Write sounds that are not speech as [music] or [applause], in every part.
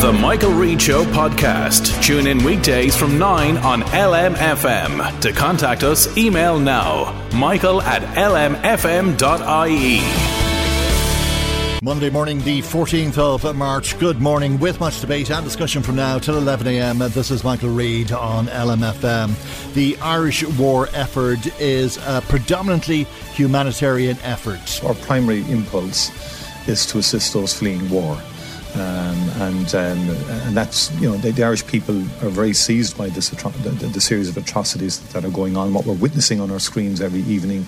The Michael Reade Show podcast. Tune in weekdays from 9 on LMFM. To contact us, email now michael at lmfm.ie. Monday morning, the 14th of March. Good morning, with much debate and discussion from now till 11am. This is Michael Reade on LMFM. The Irish war effort is a predominantly humanitarian effort. Our primary impulse is to assist those fleeing war. Um, and um, and that's you know the, the, Irish people are very seized by this atro- the, the, series of atrocities that are going on. What we're witnessing on our screens every evening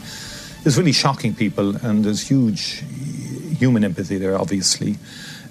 is really shocking people, and there's huge human empathy there, obviously.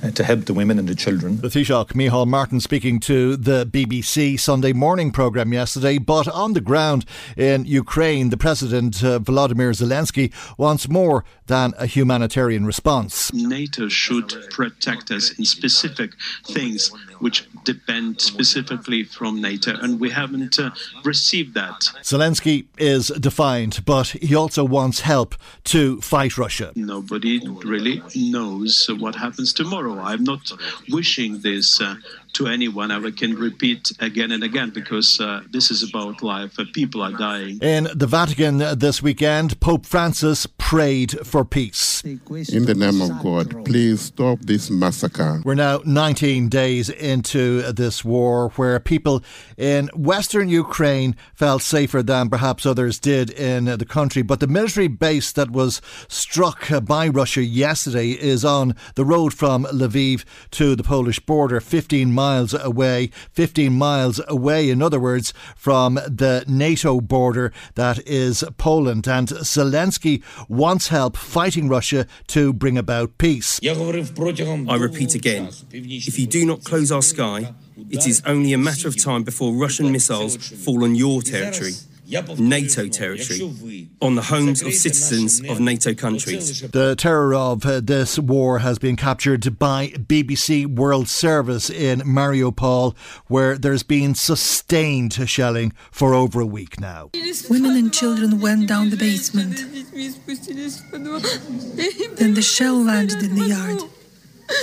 Uh, to help the women and the children. The Taoiseach Micheál Martin speaking to the BBC Sunday morning programme yesterday, but on the ground in Ukraine, the President uh, Volodymyr Zelensky wants more than a humanitarian response. NATO should protect us in specific things which depend specifically from NATO, and we haven't uh, received that. Zelensky is defiant, but he also wants help to fight Russia. Nobody really knows what happens tomorrow. I'm not wishing this. Uh, to anyone. I can repeat again and again because uh, this is about life. Uh, people are dying. In the Vatican this weekend, Pope Francis prayed for peace. In the name of God, please stop this massacre. We're now 19 days into this war where people in western Ukraine felt safer than perhaps others did in the country. But the military base that was struck by Russia yesterday is on the road from Lviv to the Polish border, 15 miles away, 15 miles away, in other words, from the NATO border that is Poland. And Zelensky wants help fighting Russia to bring about peace. I repeat again if you do not close our sky, it is only a matter of time before Russian missiles fall on your territory. NATO territory on the homes of citizens of NATO countries. The terror of uh, this war has been captured by BBC World Service in Mariupol, where there's been sustained shelling for over a week now. Women and children went down the basement. then the shell landed in the yard,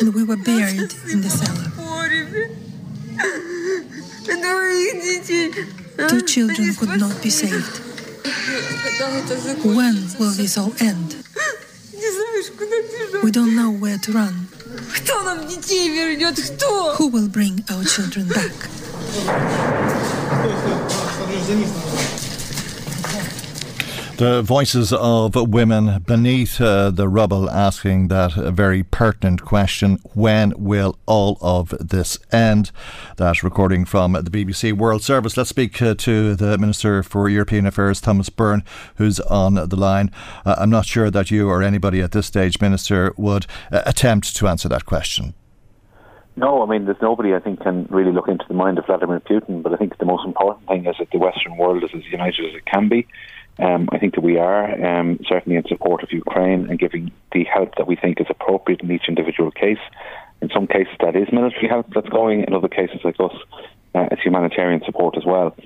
and we were buried in the cellar. [laughs] Two children could not be saved. When will this all end? We don't know where to run. Who will bring our children back? The voices of women beneath uh, the rubble asking that very pertinent question when will all of this end? That recording from the BBC World Service. Let's speak uh, to the Minister for European Affairs, Thomas Byrne, who's on the line. Uh, I'm not sure that you or anybody at this stage, Minister, would uh, attempt to answer that question. No, I mean, there's nobody I think can really look into the mind of Vladimir Putin, but I think the most important thing is that the Western world is as united as it can be. Um, I think that we are um, certainly in support of Ukraine and giving the help that we think is appropriate in each individual case. In some cases, that is military help that's going. In other cases, like us, uh, it's humanitarian support as well.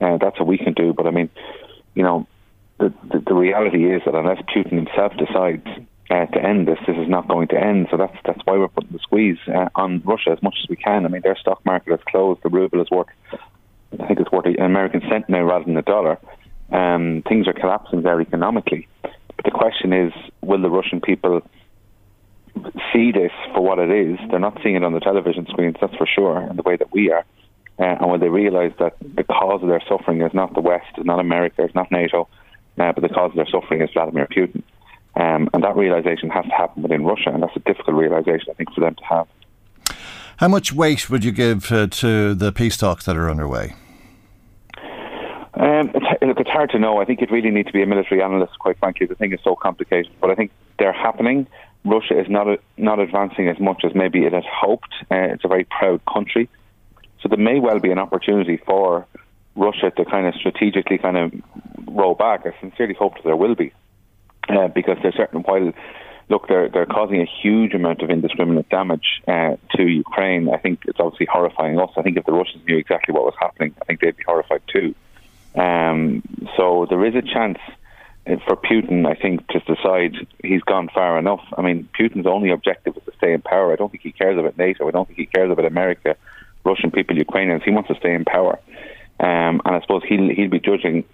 Uh, that's what we can do. But I mean, you know, the, the, the reality is that unless Putin himself decides uh, to end this, this is not going to end. So that's that's why we're putting the squeeze uh, on Russia as much as we can. I mean, their stock market has closed. The ruble is worth, I think it's worth an American cent now rather than a dollar um, things are collapsing there economically. But the question is, will the Russian people see this for what it is. They're not seeing it on the television screens, that's for sure, in the way that we are. Uh, and when they realise that the cause of their suffering is not the West, is not America, is not NATO, uh, but the cause of their suffering is Vladimir Putin. Um, and that realization has to happen within Russia, and that's a difficult realization, I think, for them to have. How much weight would you give uh, to the peace talks that are underway? Um, it's, look, it's hard to know. I think it really need to be a military analyst, quite frankly. The thing is so complicated. But I think they're happening. Russia is not not advancing as much as maybe it had hoped. Uh, it's a very proud country. So there may well be an opportunity for Russia to kind of strategically kind of roll back. I sincerely hope that there will be uh, because they're certain while look they're they're causing a huge amount of indiscriminate damage uh, to Ukraine. I think it's obviously horrifying us. I think if the Russians knew exactly what was happening, I think they'd be horrified too. Um, so there is a chance uh, for Putin, I think, to decide he's gone far enough. I mean, Putin's only objective is to stay in power. I don't think he cares about NATO. I don't think he cares about America, Russian people, Ukrainians. He wants to stay in power. Um, and I suppose he'll he'll be judging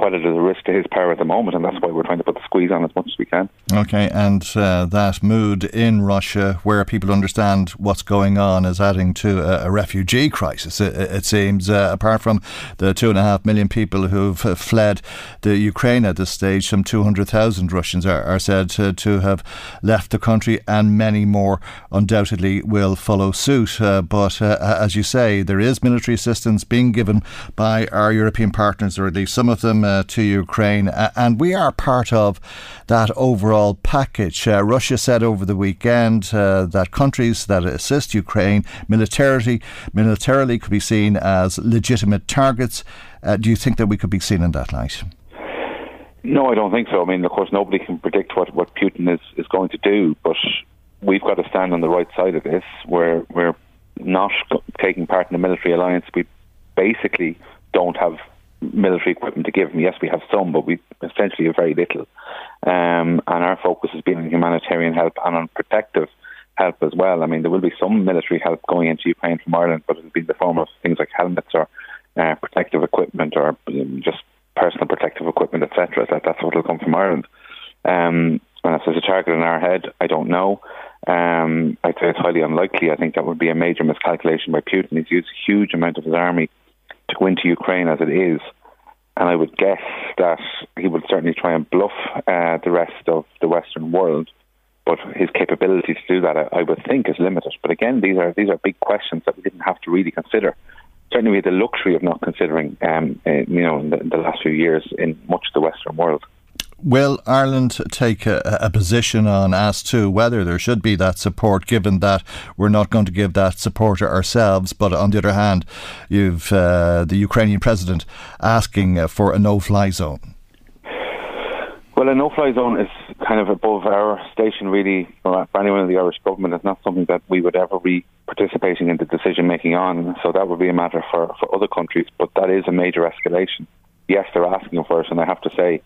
whether there's a risk to his power at the moment, and that's why we're trying to put the squeeze on as much as we can. Okay, and uh, that mood in Russia, where people understand what's going on, is adding to a, a refugee crisis. It, it seems, uh, apart from the two and a half million people who've uh, fled the Ukraine at this stage, some 200,000 Russians are, are said to, to, have left the country, and many more undoubtedly will follow suit. Uh, but uh, as you say, there is military assistance being given by our European partners, or at least some of them uh, to Ukraine, uh, and we are part of that overall package. Uh, Russia said over the weekend uh, that countries that assist Ukraine militarily, militarily could be seen as legitimate targets. Uh, do you think that we could be seen in that light? No, I don't think so. I mean, of course, nobody can predict what, what Putin is, is going to do, but we've got to stand on the right side of this. We're, we're not taking part in a military alliance. We basically don't have military equipment to give them. Yes, we have some, but we essentially have very little. Um, and our focus has been on humanitarian help and on protective help as well. I mean, there will be some military help going into Ukraine from Ireland, but it'll be in the form of things like helmets or uh, protective equipment or um, just personal protective equipment, etc. That, that's what will come from Ireland. Um, and if there's a target in our head, I don't know. Um, I'd say it's highly unlikely. I think that would be a major miscalculation by Putin. He's used a huge amount of his army to go into Ukraine as it is. And I would guess that he would certainly try and bluff uh, the rest of the Western world. But his capability to do that, I, I, would think, is limited. But again, these are these are big questions that we didn't have to really consider. Certainly, we had the luxury of not considering, um, uh, you know, in the, in the last few years in much of the Western world. Will Ireland take a, a, position on as to whether there should be that support, given that we're not going to give that support ourselves? But on the other hand, you've uh, the Ukrainian president asking uh, for a no-fly zone. Well, a no-fly zone is kind of above our station, really. For anyone in the Irish government, it's not something that we would ever be participating in the decision making on. So that would be a matter for, for other countries. But that is a major escalation. Yes, they're asking for it, and I have to say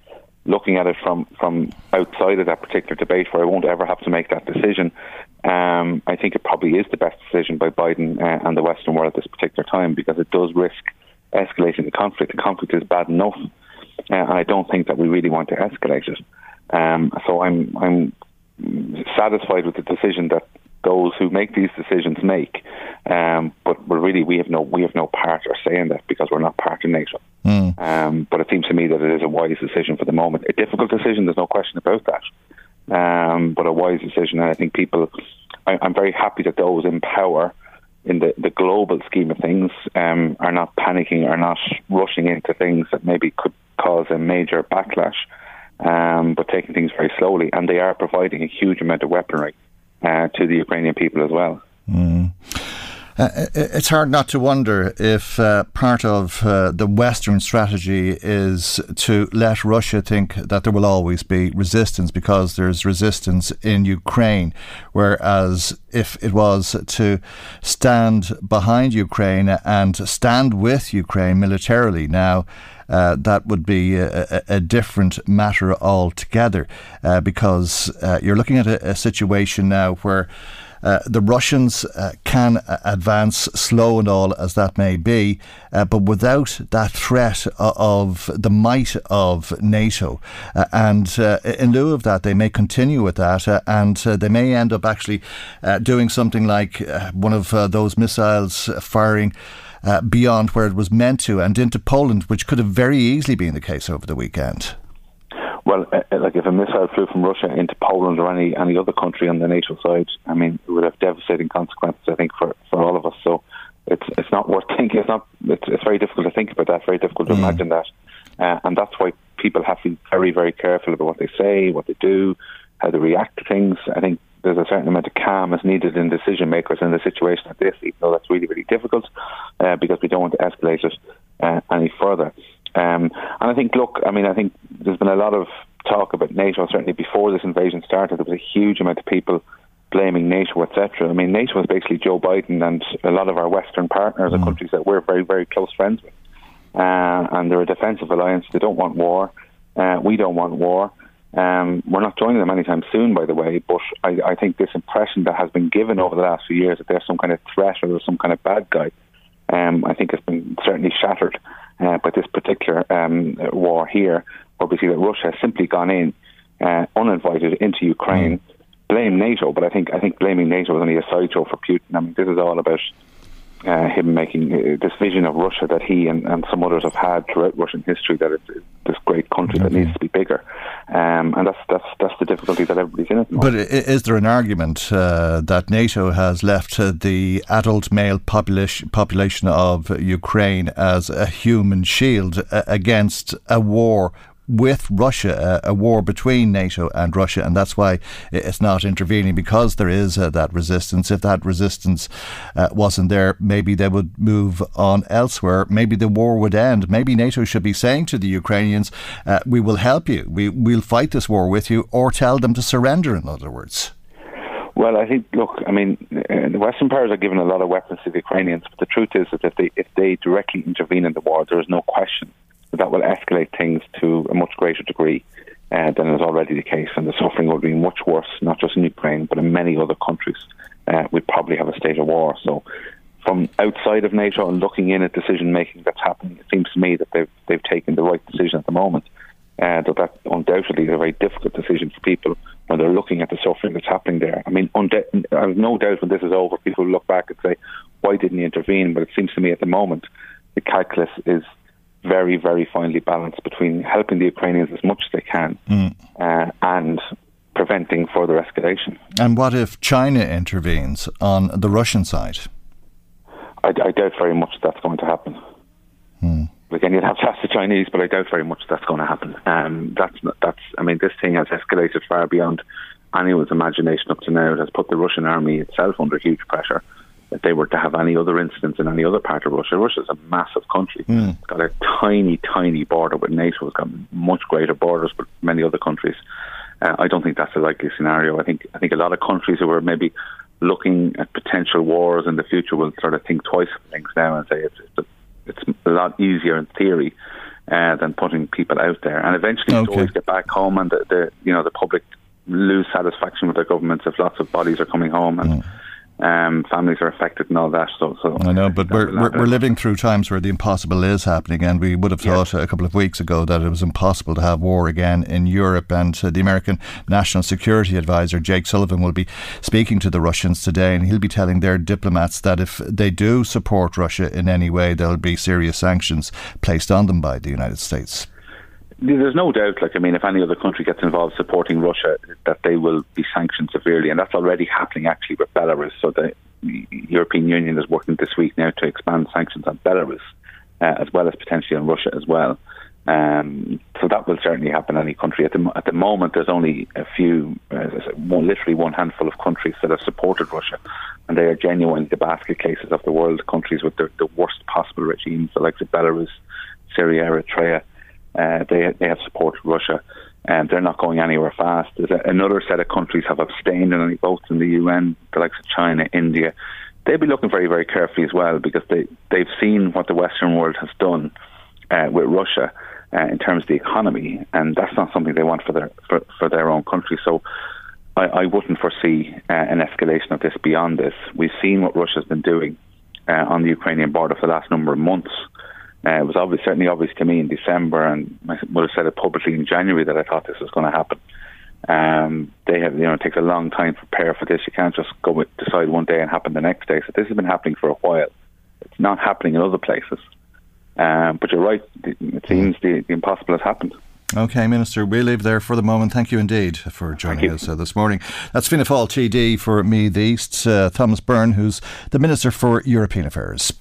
looking at it from, from outside of that particular debate where I won't ever have to make that decision, um, I think it probably is the best decision by Biden uh, and the Western world at this particular time because it does risk escalating the conflict. The conflict is bad enough, uh, and I don't think that we really want to escalate it. Um, so I'm I'm satisfied with the decision that those who make these decisions make. Um, but really we have no we have no part or say in that because we're not part of NATO. Mm. Um, but it seems to me that it is a wise decision for the moment. A difficult decision, there's no question about that. Um, but a wise decision, and I think people. I, am very happy that those in power, in the, the global scheme of things, um, are not panicking, are not rushing into things that maybe could cause a major backlash. Um, but taking things very slowly, and they are providing a huge amount of weaponry uh, to the Ukrainian people as well. Mm. Uh, it's hard not to wonder if uh, part of uh, the Western strategy is to let Russia think that there will always be resistance because there's resistance in Ukraine. Whereas if it was to stand behind Ukraine and stand with Ukraine militarily now, uh, that would be a, a, different matter altogether uh, because uh, you're looking at a, a situation now where uh, the Russians uh, can advance, slow and all as that may be, uh, but without that threat of the might of NATO. Uh, and uh, in lieu of that, they may continue with that, and they may end up actually doing something like one of those missiles firing. Uh, beyond where it was meant to and into Poland, which could have very easily been the case over the weekend. Well, uh, uh, like if a missile flew from Russia into Poland or any any other country on the NATO side, I mean, it would have devastating consequences. I think for, for all of us. So it's it's not worth [laughs] thinking. It's not. It's, it's very difficult to think about that. Very difficult to mm. imagine that, uh, and that's why people have to be very very careful about what they say, what they do, how they react to things. I think there's a certain amount of calm is needed in decision makers in a situation like this, even though that's really really difficult, uh, because we don't want to escalate it uh, any further. Um, and I think, look, I mean, I think there's been a lot of talk about NATO. Certainly before this invasion started, there was a huge amount of people blaming NATO, etc. I mean, NATO is basically Joe Biden and a lot of our Western partners mm. and countries that we're very, very close friends with. Uh, and they're a defensive alliance. They don't want war. Uh, we don't want war. Um, we're not joining them anytime soon, by the way. But I, I think this impression that has been given over the last few years that there's some kind of threat or there's some kind of bad guy, um, I think has been certainly shattered uh, by this particular um, war here, where we see that Russia has simply gone in uh, uninvited into Ukraine. Mm. Blame NATO, but I think I think blaming NATO is only a sideshow for Putin. I mean, this is all about uh, him making uh, this vision of Russia that he and, and some others have had throughout Russian history that it's this great country that needs to be bigger, um, and that's that's that's the difficulty that everybody's in. At the but is there an argument uh, that NATO has left uh, the adult male population population of Ukraine as a human shield uh, against a war with Russia, a, a, war between NATO and Russia, and that's why it's not intervening because there is uh, that resistance. If that resistance uh, wasn't there, maybe they would move on elsewhere. Maybe the war would end. Maybe NATO should be saying to the Ukrainians, uh, "We will help you. We will fight this war with you," or tell them to surrender. In other words. Well, I think, look, I mean, uh, the Western powers are giving a lot of weapons to the Ukrainians, but the truth is that if they if they directly intervene in the war, there is no question that will escalate things to a much greater degree uh, than is already the case, and the suffering will be much worse, not just in Ukraine, but in many other countries. Uh, we'd probably have a state of war. So, from outside of NATO and looking in at decision making that's happening, it seems to me that they've they've taken the right decision at the moment. Uh, that that undoubtedly is a very difficult decision for people when they're looking at the suffering that's happening there. I mean, unde- I have no doubt when this is over, people will look back and say, "Why didn't he intervene?" But it seems to me at the moment the calculus is very, very finely balanced between helping the Ukrainians as much as they can mm. uh, and preventing further escalation. And what if China intervenes on the Russian side? I, I doubt very much that's going to happen. Hmm. Again, you'd have to ask the Chinese, but I doubt very much that's going to happen. Um, that's not, that's. I mean, this thing has escalated far beyond anyone's imagination up to now. It has put the Russian army itself under huge pressure if they were to have any other incidents in any other part of Russia. Russia's a massive country. Mm. It's got a tiny, tiny border with NATO. It's got much greater borders with many other countries. Uh, I don't think that's a likely scenario. I think I think a lot of countries who are maybe looking at potential wars in the future will sort of think twice of things now and say it's it's a, it's a lot easier in theory uh, than putting people out there. And eventually, okay. stories get back home, and the, the you know the public lose satisfaction with their governments if lots of bodies are coming home and. Mm um, families are affected and all that. So, so I know, but we're, we're, we're living through times where the impossible is happening, and we would have thought yes. a couple of weeks ago that it was impossible to have war again in Europe. And uh, the American National Security Advisor Jake Sullivan will be speaking to the Russians today, and he'll be telling their diplomats that if they do support Russia in any way, there'll be serious sanctions placed on them by the United States. There's no doubt, like, I mean, if any other country gets involved supporting Russia, that they will be sanctioned severely. And that's already happening, actually, with Belarus. So the European Union is working this week now to expand sanctions on Belarus, uh, as well as potentially on Russia as well. Um, so that will certainly happen any country. At the, at the moment, there's only a few, uh, literally one handful of countries that have supported Russia, and they are genuinely the basket cases of the world, countries with the, the worst possible regimes, the likes of Belarus, Syria, Eritrea. Uh, they they have supported Russia, and they're not going anywhere fast. There's a, another set of countries have abstained in any votes in the UN, the likes of China, India. They'll be looking very very carefully as well because they they've seen what the Western world has done uh, with Russia. Uh, in terms of the economy, and that's not something they want for their for, for their own country. So, I, I wouldn't foresee uh, an escalation of this beyond this. We've seen what Russia's been doing uh, on the Ukrainian border for the last number of months. Uh, it was obvious, certainly obvious to me in December, and I would have said it publicly in January that I thought this was going to happen. Um, they have, you know, it takes a long time to prepare for this. You can't just go with, decide one day and happen the next day. So this has been happening for a while. It's not happening in other places. Um, but you're right. It seems the, the impossible has happened. Okay, Minister, we'll leave there for the moment. Thank you indeed for joining us uh, this morning. That's Fianna Fáil TD for Meath East, uh, Thomas Byrne, who's the Minister for European Affairs.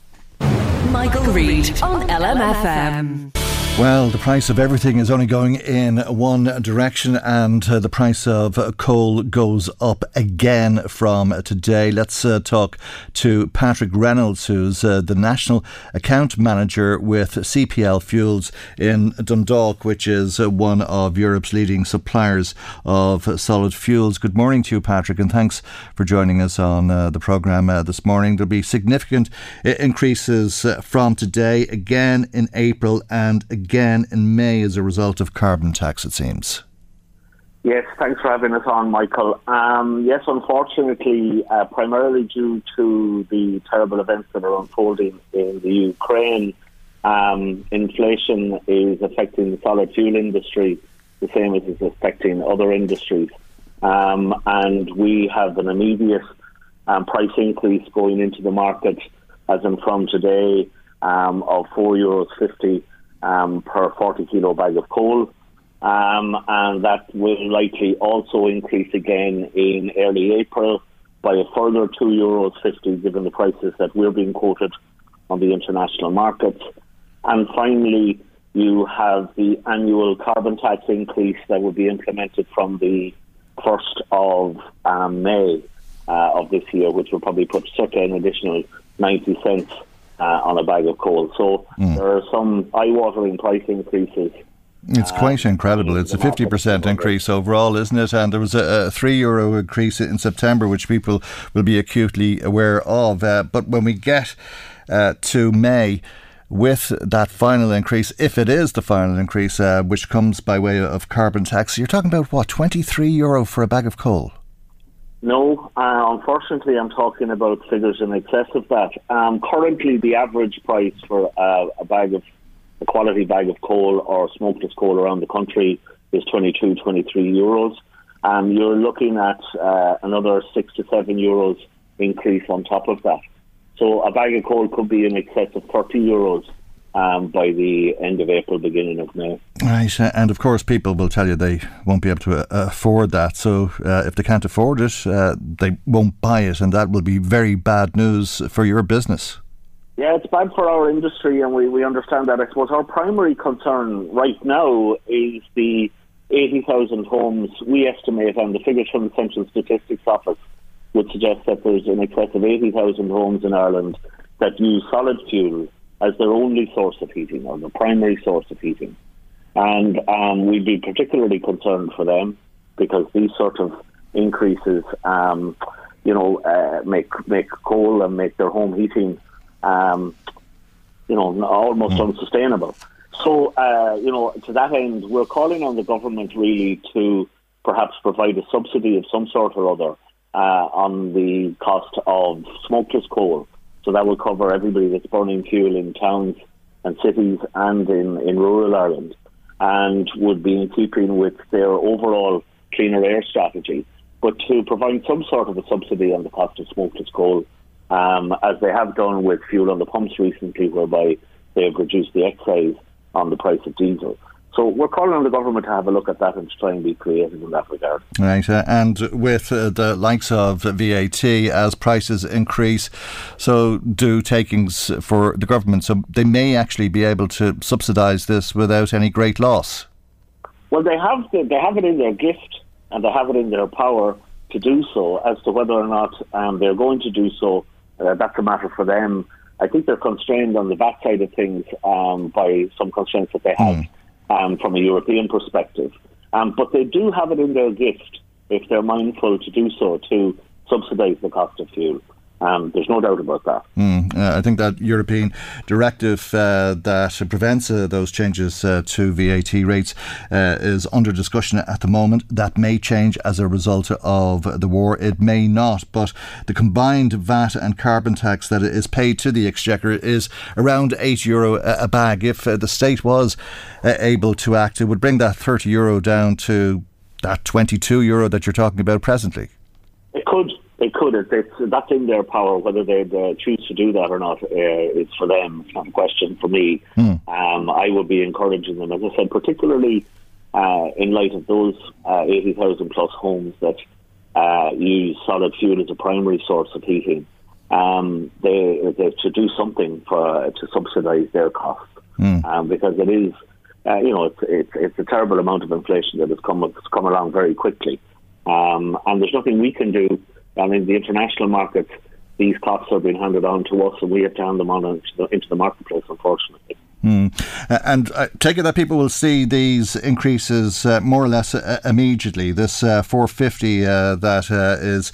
Michael, Reade on LMFM. Well, the price of everything is only going in one direction, and uh, the price of coal goes up again from today. Let's uh, talk to Patrick Reynolds, who's uh, the National Account Manager with CPL Fuels in Dundalk, which is uh, one of Europe's leading suppliers of solid fuels. Good morning to you, Patrick, and thanks for joining us on uh, the programme uh, this morning. There'll be significant increases from today, again in April, and again again in May as a result of carbon tax, it seems. Yes, thanks for having us on, Michael. Um, yes, unfortunately, uh, primarily due to the terrible events that are unfolding in the Ukraine, um, inflation is affecting the solid fuel industry the same as it's affecting other industries. Um, and we have an immediate um, price increase going into the market, as in from today, um, of four euros fifty um, per 40 kilo bag of coal. Um, and that will likely also increase again in early April by a further two euros fifty, given the prices that we're being quoted on the international markets. And finally, you have the annual carbon tax increase that will be implemented from the first of um, May uh, of this year, which will probably put circa an additional ninety cents uh, on a bag of coal. So mm. there are some eye-watering price increases. It's uh, quite incredible. It's a 50% increase overall, isn't it? And there was a, a, three euro increase in September, which people will be acutely aware of. Uh, but when we get uh, to May, with that final increase, if it is the final increase, uh, which comes by way of carbon tax, you're talking about what, 23 euro for a bag of coal? No, uh, unfortunately, I'm talking about figures in excess of that. Um, currently, the average price for uh, a bag of a quality bag of coal or smokeless coal around the country is 22, 23 euros. Um, you're looking at uh, another six to seven euros increase on top of that. So a bag of coal could be in excess of 30 euros um, by the end of April, beginning of May. Right, uh, and of course, people will tell you they won't be able to uh, afford that. So, uh, if they can't afford it, uh, they won't buy it, and that will be very bad news for your business. Yeah, it's bad for our industry, and we, we understand that. I suppose our primary concern right now is the 80,000 homes we estimate, and the figures from the Central Statistics Office would suggest that there's in excess of 80,000 homes in Ireland that use solid fuel as their only source of heating or their primary source of heating. And um, we'd be particularly concerned for them because these sort of increases, um, you know, uh, make make coal and make their home heating, um, you know, almost mm. unsustainable. So, uh, you know, to that end, we're calling on the government really to perhaps provide a subsidy of some sort or other uh, on the cost of smokeless coal so that will cover everybody that's burning fuel in towns and cities and in, in rural Ireland and would be in keeping with their overall cleaner air strategy. But to provide some sort of a subsidy on the cost of smokeless coal, um, as they have done with fuel on the pumps recently, whereby they have reduced the excise on the price of diesel. So we're calling on the government to have a look at that and to try and be creative in that regard. Right, uh, and with uh, the likes of VAT, as prices increase, so do takings for the government. So they may actually be able to subsidise this without any great loss. Well, they have the, they have it in their gift and they have it in their power to do so. As to whether or not um, they're going to do so, uh, that's a matter for them. I think they're constrained on the VAT side of things um, by some constraints that they have. Mm um, from a European perspective. Um, but they do have it in their gift, if they're mindful to do so, to subsidise the cost of fuel. Um, there's no doubt about that. Mm, uh, I think that European directive uh, that prevents uh, those changes uh, to VAT rates uh, is under discussion at the moment. That may change as a result of the war. It may not. But the combined VAT and carbon tax that is paid to the Exchequer is around eight euro a bag. If uh, the state was able to act, it would bring that 30 euro down to that 22 euro that you're talking about presently. It could. It could. It's, that's in their power. Whether they uh, choose to do that or not, uh, it's for them. It's not a question for me. Hmm. Um, I would be encouraging them, as I said, particularly uh, in light of those uh, 80,000 plus homes that uh, use solid fuel as a primary source of heating. Um, they, they should do something for to subsidise their costs hmm. um, because it is, uh, you know, it's, it's, it's a terrible amount of inflation that has come has come along very quickly, um, and there's nothing we can do I mean, the international markets, these costs are being handed on to us, and we have to hand them on into the, into the marketplace, unfortunately. Mm. Uh, and I take it that people will see these increases uh, more or less uh, immediately. This uh, 450 uh, that uh, is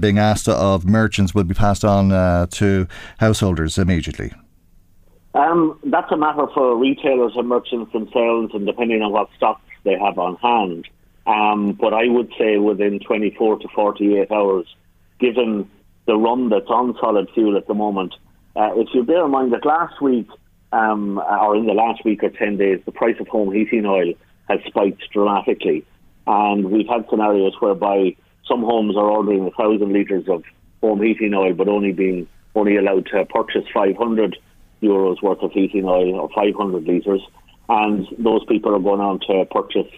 being asked of merchants will be passed on to householders immediately. Um, that's a matter for retailers and merchants themselves, and depending on what stocks they have on hand. Um, but I would say within 24 to 48 hours, given the run that's on solid fuel at the moment. Uh, if you bear in mind that last week, um, or in the last week or 10 days, the price of home heating oil has spiked dramatically. And we've had scenarios whereby some homes are ordering 1,000 litres of home heating oil, but only being only allowed to purchase 500 euros worth of heating oil or 500 litres. And those people are going on to purchase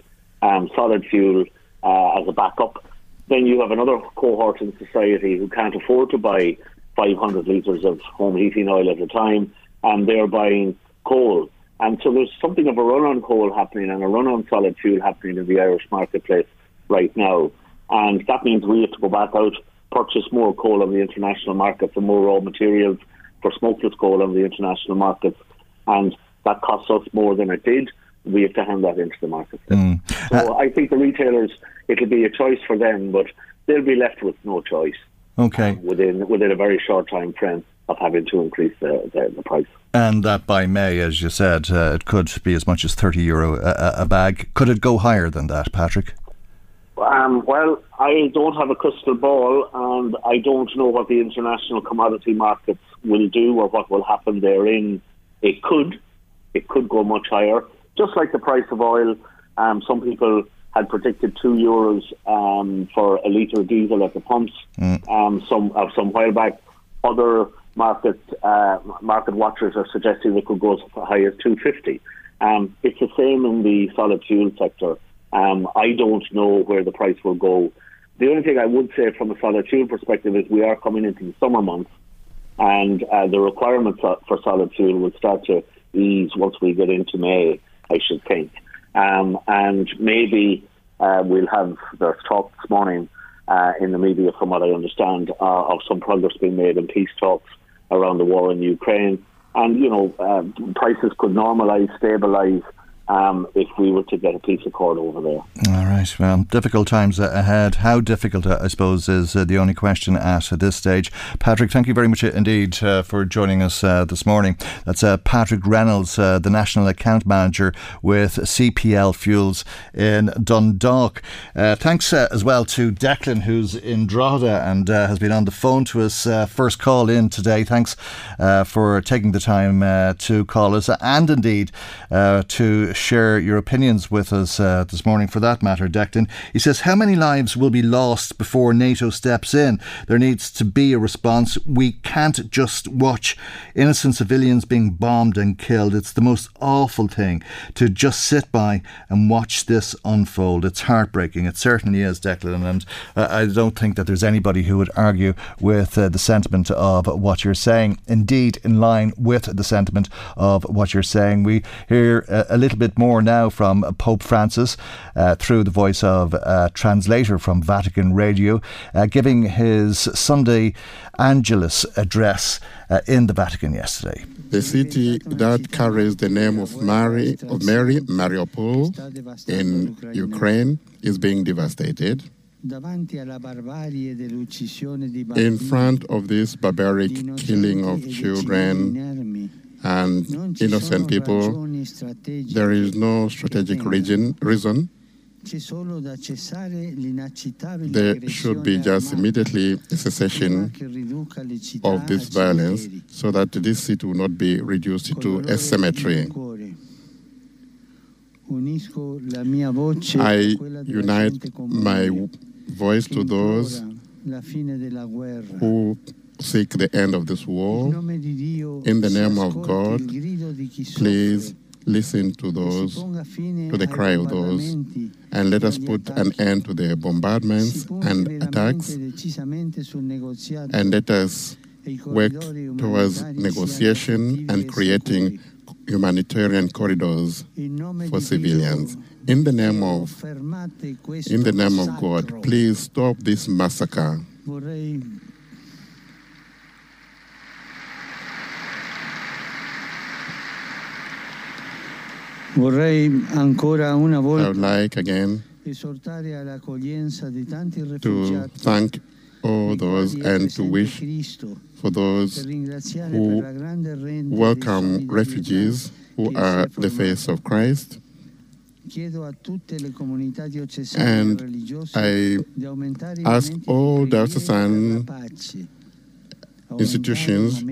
um, solid fuel uh, as a backup. Then you have another cohort in society who can't afford to buy 500 litres of home heating oil at a time, and they're buying coal. And so there's something of a run on coal happening and a run on solid fuel happening in the Irish marketplace right now. And that means we have to go back out, purchase more coal on the international market for more raw materials for smokeless coal on the international markets. And that costs us more than it did we have to hand that into the market. Mm. So uh, I think the retailers, it'll be a choice for them, but they'll be left with no choice. Okay. Um, within within a very short time frame of having to increase the, the, the price. And that by May, as you said, uh, it could be as much as 30 euro a, a, bag. Could it go higher than that, Patrick? Um, well, I don't have a crystal ball, and I don't know what the international commodity markets will do or what will happen therein. It could, it could go much higher just like the price of oil. Um, some people had predicted two euros um, for a litre of diesel at the pumps. Mm. Um, some uh, some while back, other market uh, market watchers are suggesting it could go as high as two fifty. Um, it's the same in the solid fuel sector. Um, I don't know where the price will go. The only thing I would say from a solid fuel perspective is we are coming into the summer months, and uh, the requirements for solid fuel will start to ease once we get into May. I should think. Um, and maybe uh, we'll have, there's talk this morning uh, in the media, from what I understand, uh, of some progress being made in peace talks around the war in Ukraine. And, you know, uh, prices could normalise, stabilise, um, if we were to get a peace accord over there. All right. Well, difficult times ahead. How difficult, uh, I suppose, is uh, the only question at this stage. Patrick, thank you very much indeed uh, for joining us uh, this morning. That's uh, Patrick Reynolds, uh, the National Account Manager with CPL Fuels in Dundalk. thanks as well to Declan, who's in Drogheda and has been on the phone to us. first call in today. Thanks for taking the time to call us and indeed to share your opinions with us uh, this morning for that matter, Declan. He says, How many lives will be lost before NATO steps in? There needs to be a response. We can't just watch innocent civilians being bombed and killed. It's the most awful thing to just sit by and watch this unfold. It's heartbreaking. It certainly is, Declan. And uh, I don't think that there's anybody who would argue with uh, the sentiment of what you're saying. Indeed, in line with the sentiment of what you're saying, we hear a, a little bit bit more now from Pope Francis uh, through the voice of a translator from Vatican Radio, uh, giving his Sunday Angelus address uh, in the Vatican yesterday. The city that carries the name of Mary, of Mary, Mariupol, in Ukraine, is being devastated in front of this barbaric killing of children and innocent people, there is no strategic region, reason. There should be just immediately a cessation of this violence so that this city will not be reduced to a cemetery. I unite my voice to those who seek the end of this war. In the name of God, please listen to those, to the cry of those, and let us put an end to the bombardments and attacks, and let us work towards negotiation and creating humanitarian corridors for civilians. In the name of in the name of God, please stop this massacre. Vorrei ancora una volta I would like again esortare all'accoglienza di tanti to thank all those and to wish for those who welcome refugees who are the face of Christ. Chiedo a tutte le comunità diocesane And I di aumentare i ask all diocesan per la pace, institutions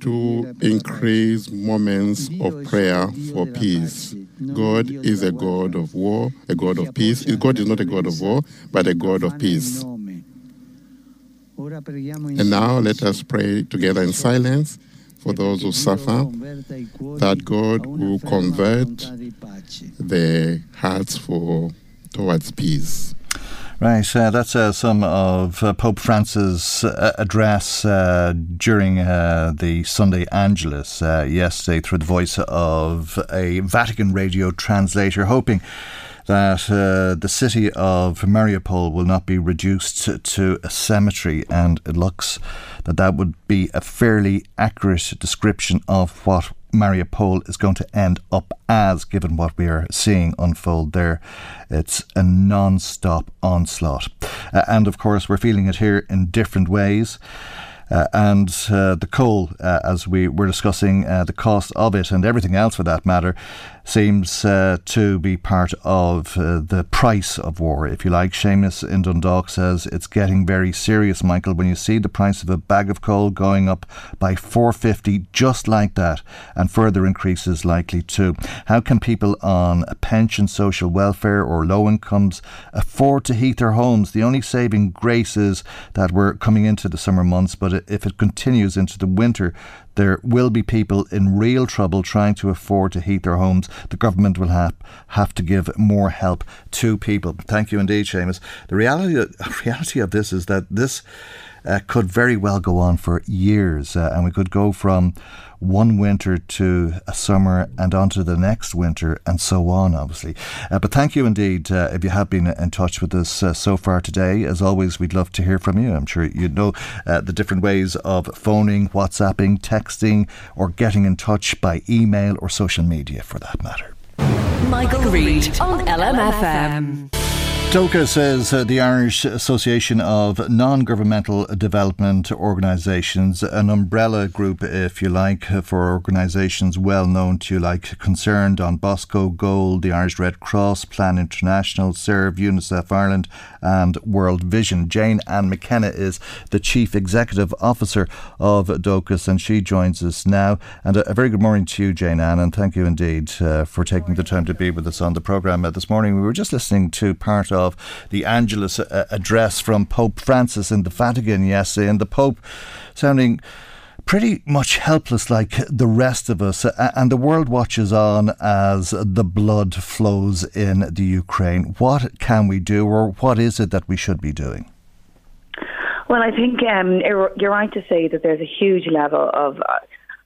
to increase moments of prayer for peace. God is a God of war, a God of peace. God is not a God of war, but a God of peace. And now let us pray together in silence for those who suffer, that God will convert their hearts for towards peace. Right, uh, that's uh, some of uh, Pope Francis' uh, address uh, during uh, the Sunday Angelus yesterday through the voice of a Vatican radio translator, hoping that uh, the city of Mariupol will not be reduced to, a cemetery, and it looks that that would be a fairly accurate description of what Mariupol is going to end up as, given what we are seeing unfold there. It's a non stop onslaught. Uh, and of course, we're feeling it here in different ways. Uh, and uh, the coal, uh, as we were discussing, the cost of it and everything else for that matter, seems to be part of the price of war, if you like. Seamus in Dundalk says it's getting very serious, Michael, when you see the price of a bag of coal going up by 450 just like that, and further increases likely too. How can people on a pension, social welfare, or low incomes afford to heat their homes? The only saving grace is that we're coming into the summer months, but if it continues into the winter, there will be people in real trouble trying to afford to heat their homes. The government will have, have to give more help to people. Thank you indeed, Seamus. The reality, [laughs] reality of this is that this uh, could very well go on for years, uh, and we could go from one winter to a summer and on to the next winter and so on, obviously. Uh, but thank you indeed uh, if you have been in touch with us uh, so far today. As always, we'd love to hear from you. I'm sure you know uh, the different ways of phoning, WhatsApping, texting, or getting in touch by email or social media for that matter. Michael, Michael Reade on LMFM. DOCA says uh, the Irish Association of Non Governmental Development Organisations, an umbrella group, if you like, for organisations well known to you, like Concerned on Bosco, GOAL, the Irish Red Cross, Plan International, Serve, UNICEF Ireland, and World Vision. Jane Ann McKenna is the Chief Executive Officer of Dóchas, and she joins us now. And a, a very good morning to you, Jane Ann, and thank you indeed uh, for taking the time to be with us on the programme uh, this morning. We were just listening to part of the Angelus uh, address from Pope Francis in the Vatican yesterday, and the Pope sounding pretty much helpless like the rest of us, and the world watches on as the blood flows in the Ukraine. What can we do, or what is it that we should be doing? Well, I think um, you're right to say that there's a huge level of.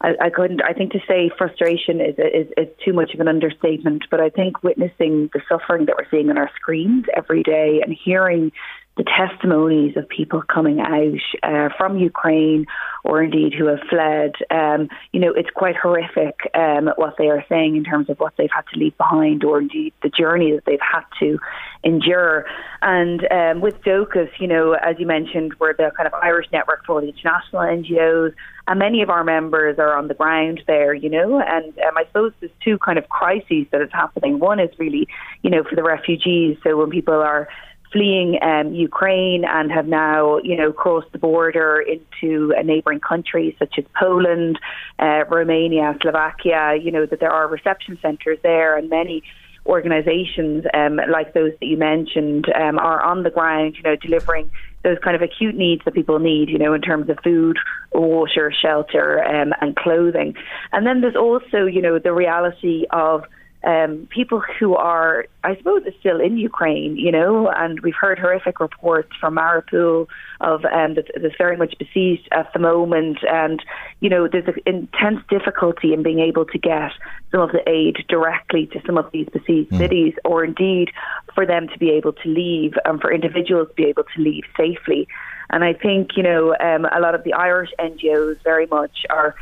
I, I, couldn't. I think to say frustration is, is is too much of an understatement. But I think witnessing the suffering that we're seeing on our screens every day and hearing the testimonies of people coming out uh, from Ukraine or indeed who have fled, um, you know, it's quite horrific um, what they are saying in terms of what they've had to leave behind or indeed the journey that they've had to endure. And um, with Dóchas, you know, as you mentioned, we're the kind of Irish network for the international NGOs, and many of our members are on the ground there, you know. And um, I suppose there's two kind of crises that is happening. One is really, you know, for the refugees. So when people are fleeing um, Ukraine and have now, you know, crossed the border into a neighbouring country such as Poland, uh, Romania, Slovakia. You know that there are reception centres there, and many organisations um, like those that you mentioned um, are on the ground, you know, delivering those kind of acute needs that people need, you know, in terms of food, water, shelter, um, and clothing. And then there's also, you know, the reality of um, people who are, I suppose, still in Ukraine, you know, and we've heard horrific reports from Mariupol of um, that that's very much besieged at the moment, and you know, there's an intense difficulty in being able to get some of the aid directly to some of these besieged mm. cities, or indeed for them to be able to leave, and for individuals to be able to leave safely. And I think, you know, um, a lot of the Irish NGOs very much are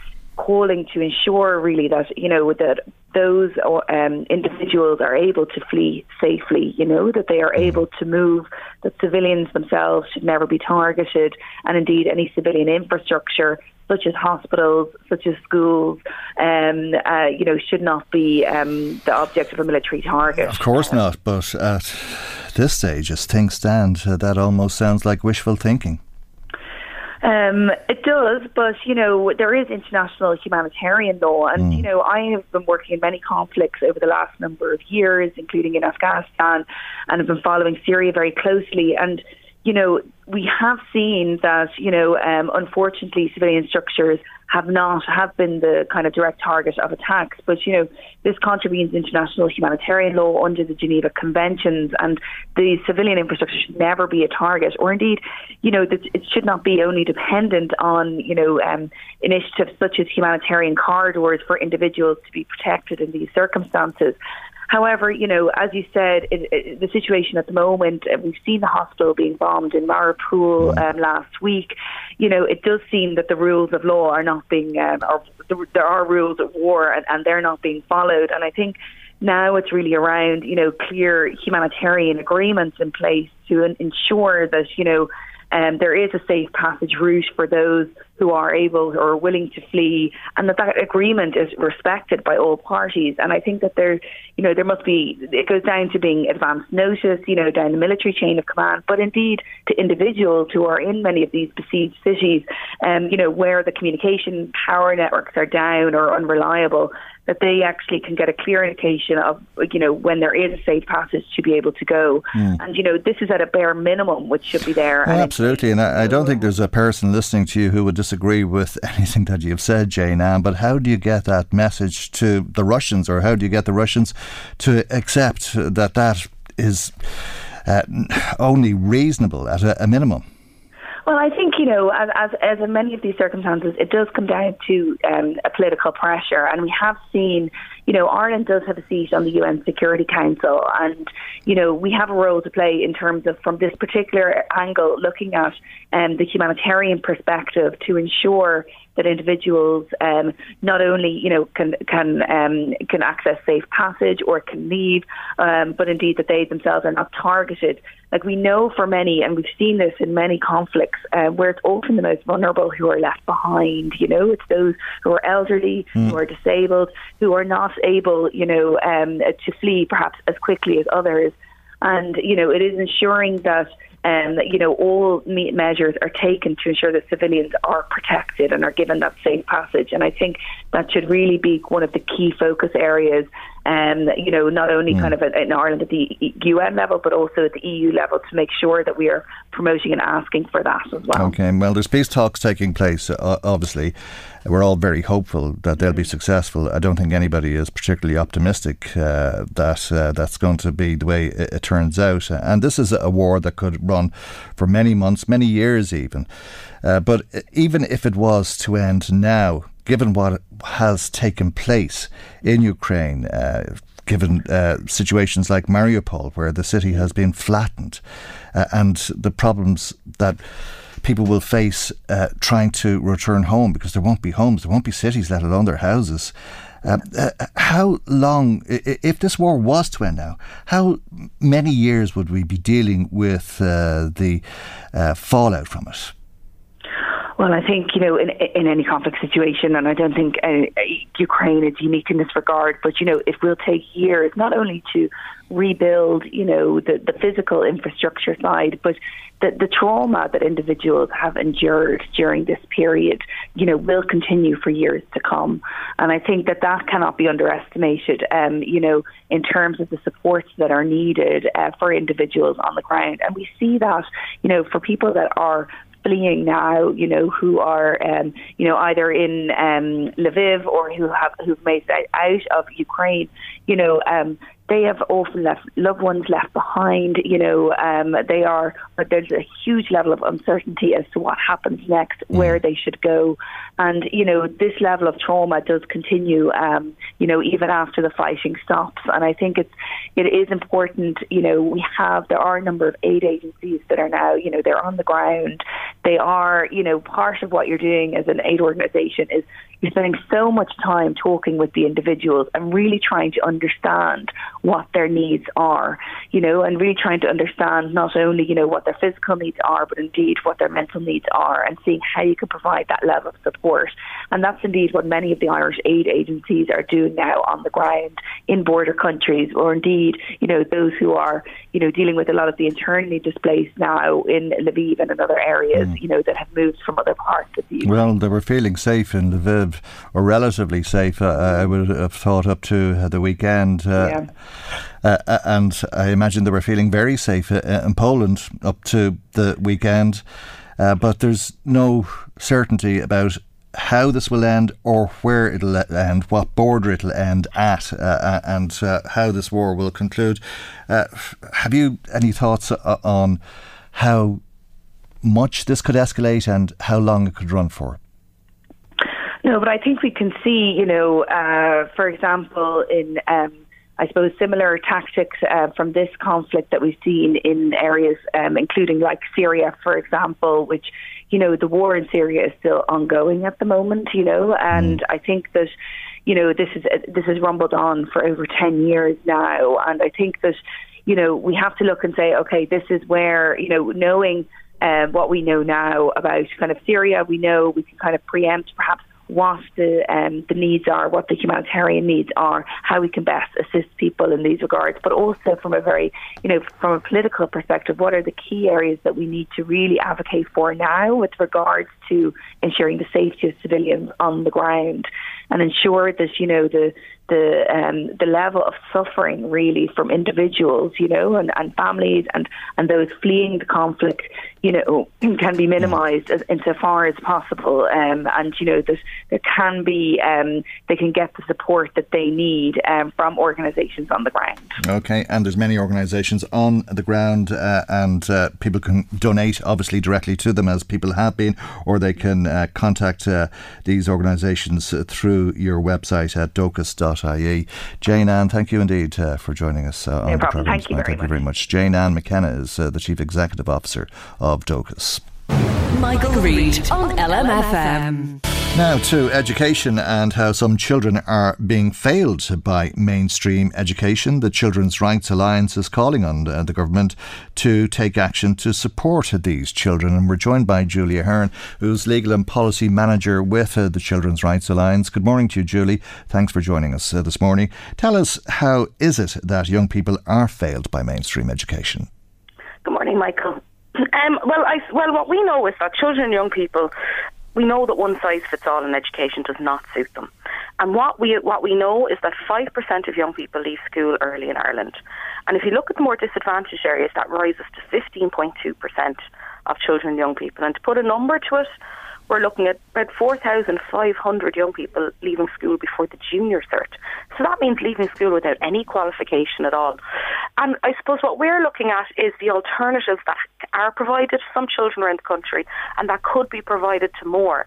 calling to ensure really that you know that those um, individuals are able to flee safely. You know that they are mm-hmm. able to move. That civilians themselves should never be targeted, and indeed any civilian infrastructure such as hospitals, such as schools, um, uh, you know, should not be um, the object of a military target. Of course not, but at this stage, as things stand, uh, that almost sounds like wishful thinking. Um, it does, but you know there is international humanitarian law, and mm. you know I have been working in many conflicts over the last number of years, including in Afghanistan, and have been following Syria very closely. And you know we have seen that you know um, unfortunately civilian structures have not have been the kind of direct target of attacks. But you know, this contravenes international humanitarian law under the Geneva Conventions, and the civilian infrastructure should never be a target, or indeed, you know, it should not be only dependent on you know um, initiatives such as humanitarian corridors for individuals to be protected in these circumstances. However, you know, as you said, it, it, the situation at the moment, uh, we've seen the hospital being bombed in Mariupol um, last week. You know, it does seem that the rules of law are not being, um, or there are rules of war and, and they're not being followed. And I think now it's really around, you know, clear humanitarian agreements in place to ensure that, you know, um, there is a safe passage route for those who are able or willing to flee, and that that agreement is respected by all parties. And I think that there, you know, there must be. It goes down to being advance notice, you know, down the military chain of command, but indeed to individuals who are in many of these besieged cities, um, you know, where the communication power networks are down or unreliable that they actually can get a clear indication of, you know, when there is a safe passage to be able to go. Mm. And, you know, this is at a bare minimum which should be there. Well, absolutely. And I, I, don't think there's a person listening to you who would disagree with [laughs] anything that you've said, Jane Ann. But how do you get that message to the Russians or how do you get the Russians to accept that that is uh, only reasonable at a, a minimum? Well, I think you know, as, as, as in many of these circumstances, it does come down to um, a political pressure, and we have seen, you know, Ireland does have a seat on the UN Security Council, and you know, we have a role to play in terms of from this particular angle, looking at um, the humanitarian perspective to ensure that individuals um, not only you know can can um, can access safe passage or can leave, um, but indeed that they themselves are not targeted. Like we know for many, and we've seen this in many conflicts, uh, where it's often the most vulnerable who are left behind. You know, it's those who are elderly, mm. who are disabled, who are not able, you know, um, to flee perhaps as quickly as others. And you know, it is ensuring that um, you know, all measures are taken to ensure that civilians are protected and are given that safe passage. And I think that should really be one of the key focus areas. Um, you know, not only mm. kind of in Ireland at the UN level, but also at the EU level to make sure that we are promoting and asking for that as well. Okay, well, there's peace talks taking place, uh, obviously. We're all very hopeful that they'll be successful. I don't think anybody is particularly optimistic uh, that uh, that's going to be the way it, it turns out. And this is a war that could run for many months, many years even. Uh, but even if it was to end now, given what has taken place in Ukraine, uh, given uh, situations like Mariupol, where the city has been flattened, uh, and the problems that people will face uh, trying to return home because there won't be homes, there won't be cities, let alone their houses. Uh, uh, how long, if this war was to end now, how many years would we be dealing with uh, the uh, fallout from it? Well, I think you know in in any conflict situation, and I don't think uh, Ukraine is unique in this regard. But you know, it will take years not only to rebuild, you know, the the physical infrastructure side, but the, the trauma that individuals have endured during this period, you know, will continue for years to come. And I think that that cannot be underestimated, um, you know, in terms of the supports that are needed uh, for individuals on the ground. And we see that, you know, for people that are fleeing now, you know, who are, um, you know, either in um, Lviv or who have who've made it out of Ukraine, you know, um, they have often left loved ones left behind. You know, um, they are. There's a huge level of uncertainty as to what happens next, mm. where they should go, and you know, this level of trauma does continue. Um, you know, even after the fighting stops, and I think it's it is important. You know, we have there are a number of aid agencies that are now. You know, they're on the ground. They are. You know, part of what you're doing as an aid organisation is you're spending so much time talking with the individuals and really trying to understand what their needs are, you know, and really trying to understand not only, you know, what their physical needs are, but indeed what their mental needs are and seeing how you can provide that level of support. And that's indeed what many of the Irish aid agencies are doing now on the ground in border countries, or indeed, you know, those who are, you know, dealing with a lot of the internally displaced now in Lviv and in other areas, mm. you know, that have moved from other parts of the Ukraine. Well, they were feeling safe in Lviv or relatively safe, uh, I would have thought, up to the weekend. Uh, yeah. Uh, uh, and I imagine they were feeling very safe in Poland up to the weekend. but there's no certainty about how this will end or where it'll end, what border it'll end at, uh, and uh, how this war will conclude. Uh, have you any thoughts on how much this could escalate and how long it could run for? No, but I think we can see, you know, uh, for example, in um, I suppose similar tactics uh, from this conflict that we've seen in areas, um, including like Syria, for example, which you know the war in Syria is still ongoing at the moment, you know, and mm. I think that you know this is this has rumbled on for over ten years now, and I think that you know we have to look and say, okay, this is where you know knowing. Um, what we know now about kind of Syria, we know we can kind of preempt perhaps what the um, the needs are, what the humanitarian needs are, how we can best assist people in these regards, but also from a very, you know, from a political perspective, what are the key areas that we need to really advocate for now with regards to ensuring the safety of civilians on the ground and ensure that you know the the um, the level of suffering really from individuals, you know, and, and families and, and those fleeing the conflict, you know, [clears throat] can be minimised as, insofar as possible. Um, and you know, there can be um, they can get the support that they need um, from organisations on the ground. Okay, and there's many organisations on the ground, uh, and uh, people can donate obviously directly to them as people have been, or they can uh, contact uh, these organisations through your website at dochas.com ie. Jane Ann, thank you indeed uh, for joining us uh, on the program. Thank, you very, thank you very much. Jane Ann McKenna is uh, the Chief Executive Officer of Dóchas. Michael, Michael Reade on LMFM. Now to education and how some children are being failed by mainstream education. The Children's Rights Alliance is calling on uh, the government to take action to support these children. And we're joined by Julie Ahern, who's Legal and Policy Manager with uh, the Children's Rights Alliance. Good morning to you, Julie. Thanks for joining us uh, this morning. Tell us, how is it that young people are failed by mainstream education? Good morning, Michael. [clears throat] Um, well, I, well, what we know is that children and young people, we know that one size fits all in education does not suit them. And what we what we know is that five percent of young people leave school early in Ireland. And if you look at the more disadvantaged areas, that rises to fifteen point two percent of children and young people. And to put a number to it, we're looking at about 4,500 young people leaving school before the junior cert. So that means leaving school without any qualification at all. And I suppose what we're looking at is the alternatives that are provided to some children around the country and that could be provided to more.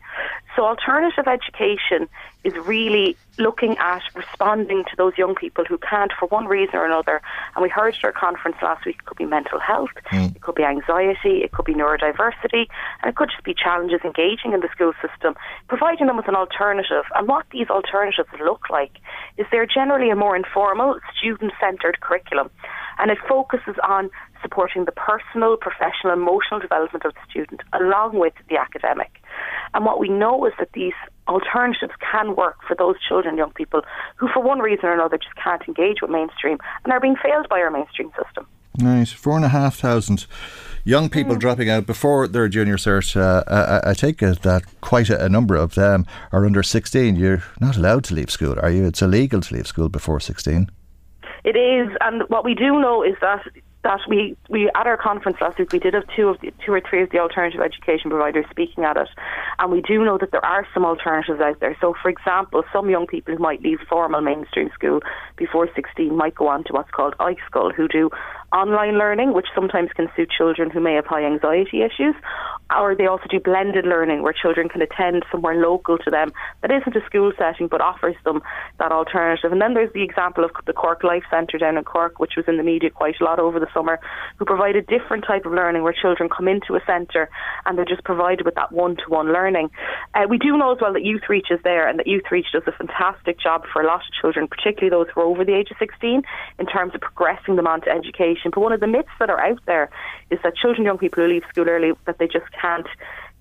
So alternative education is really looking at responding to those young people who can't for one reason or another. And we heard at our conference last week it could be mental health, mm. it could be anxiety, it could be neurodiversity, and it could just be challenges engaging in the school system, providing them with an alternative. And what these alternatives look like is they're generally a more informal, student centred curriculum. And it focuses on supporting the personal, professional, emotional development of the student along with the academic. And what we know is that these alternatives can work for those children, young people who, for one reason or another, just can't engage with mainstream and are being failed by our mainstream system. Nice. Four and a half thousand young people mm. dropping out before their junior cert. Uh, I, I, take it that quite a, a, number of them are under 16. You're not allowed to leave school, are you? It's illegal to leave school before 16. It is, and what we do know is that that we, we at our conference last week we did have two of the, two or three of the alternative education providers speaking at it, and we do know that there are some alternatives out there. So, for example, some young people who might leave formal mainstream school before 16 might go on to what's called iScoil, who do online learning, which sometimes can suit children who may have high anxiety issues, or they also do blended learning where children can attend somewhere local to them that isn't a school setting but offers them that alternative. And then there's the example of the Cork Life Centre down in Cork, which was in the media quite a lot over the summer, who provide a different type of learning where children come into a centre and they're just provided with that one-to-one learning. Uh, we do know as well that Youthreach is there and that Youthreach does a fantastic job for a lot of children, particularly those who are over the age of 16, in terms of progressing them onto education. But one of the myths that are out there is that children, young people who leave school early, that they just can't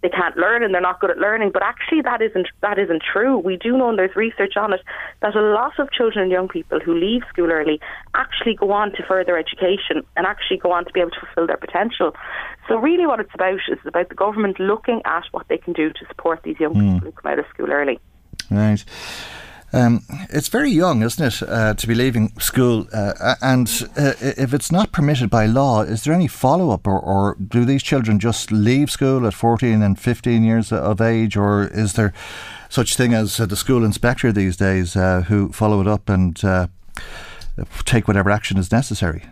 they can't learn and they're not good at learning. But actually, that isn't that isn't true. We do know, and there's research on it, that a lot of children and young people who leave school early actually go on to further education and actually go on to be able to fulfil their potential. So really, what it's about is about the government looking at what they can do to support these young mm. people who come out of school early. Right. Um, it's very young, isn't it, uh, to be leaving school? Uh, and uh, if it's not permitted by law, is there any follow up, or, or, do these children just leave school at 14 and 15 years of age, or is there such thing as uh, the school inspector these days uh, who follow it up and uh, take whatever action is necessary?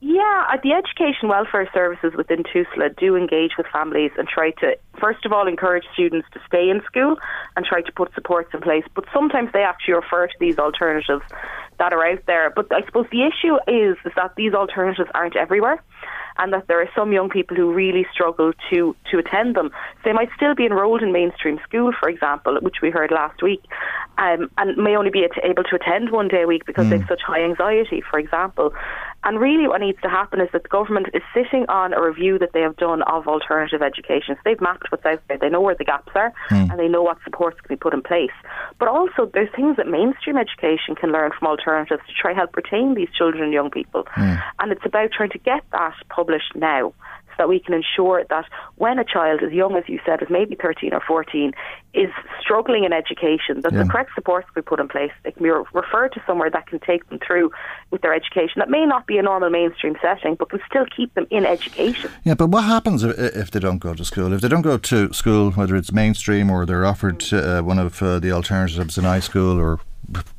Yeah, the education welfare services within TUSLA do engage with families and try to, first of all, encourage students to stay in school and try to put supports in place. But sometimes they actually refer to these alternatives that are out there. But I suppose the issue is, is that these alternatives aren't everywhere and that there are some young people who really struggle to, to attend them. They might still be enrolled in mainstream school, for example, which we heard last week, um, and may only be able to attend one day a week because mm. they have such high anxiety, for example. And really, what needs to happen is that the government is sitting on a review that they have done of alternative education. So they've mapped what's out there. They know where the gaps are, mm. and they know what supports can be put in place. But also, there's things that mainstream education can learn from alternatives to try and help retain these children and young people. Mm. And it's about trying to get that published now that we can ensure that when a child as young as you said is maybe 13 or 14 is struggling in education that yeah. the correct supports can be put in place they can be referred to somewhere that can take them through with their education that may not be a normal mainstream setting but can still keep them in education yeah but what happens if they don't go to school if they don't go to school whether it's mainstream or they're offered uh, one of uh, the alternatives in high school or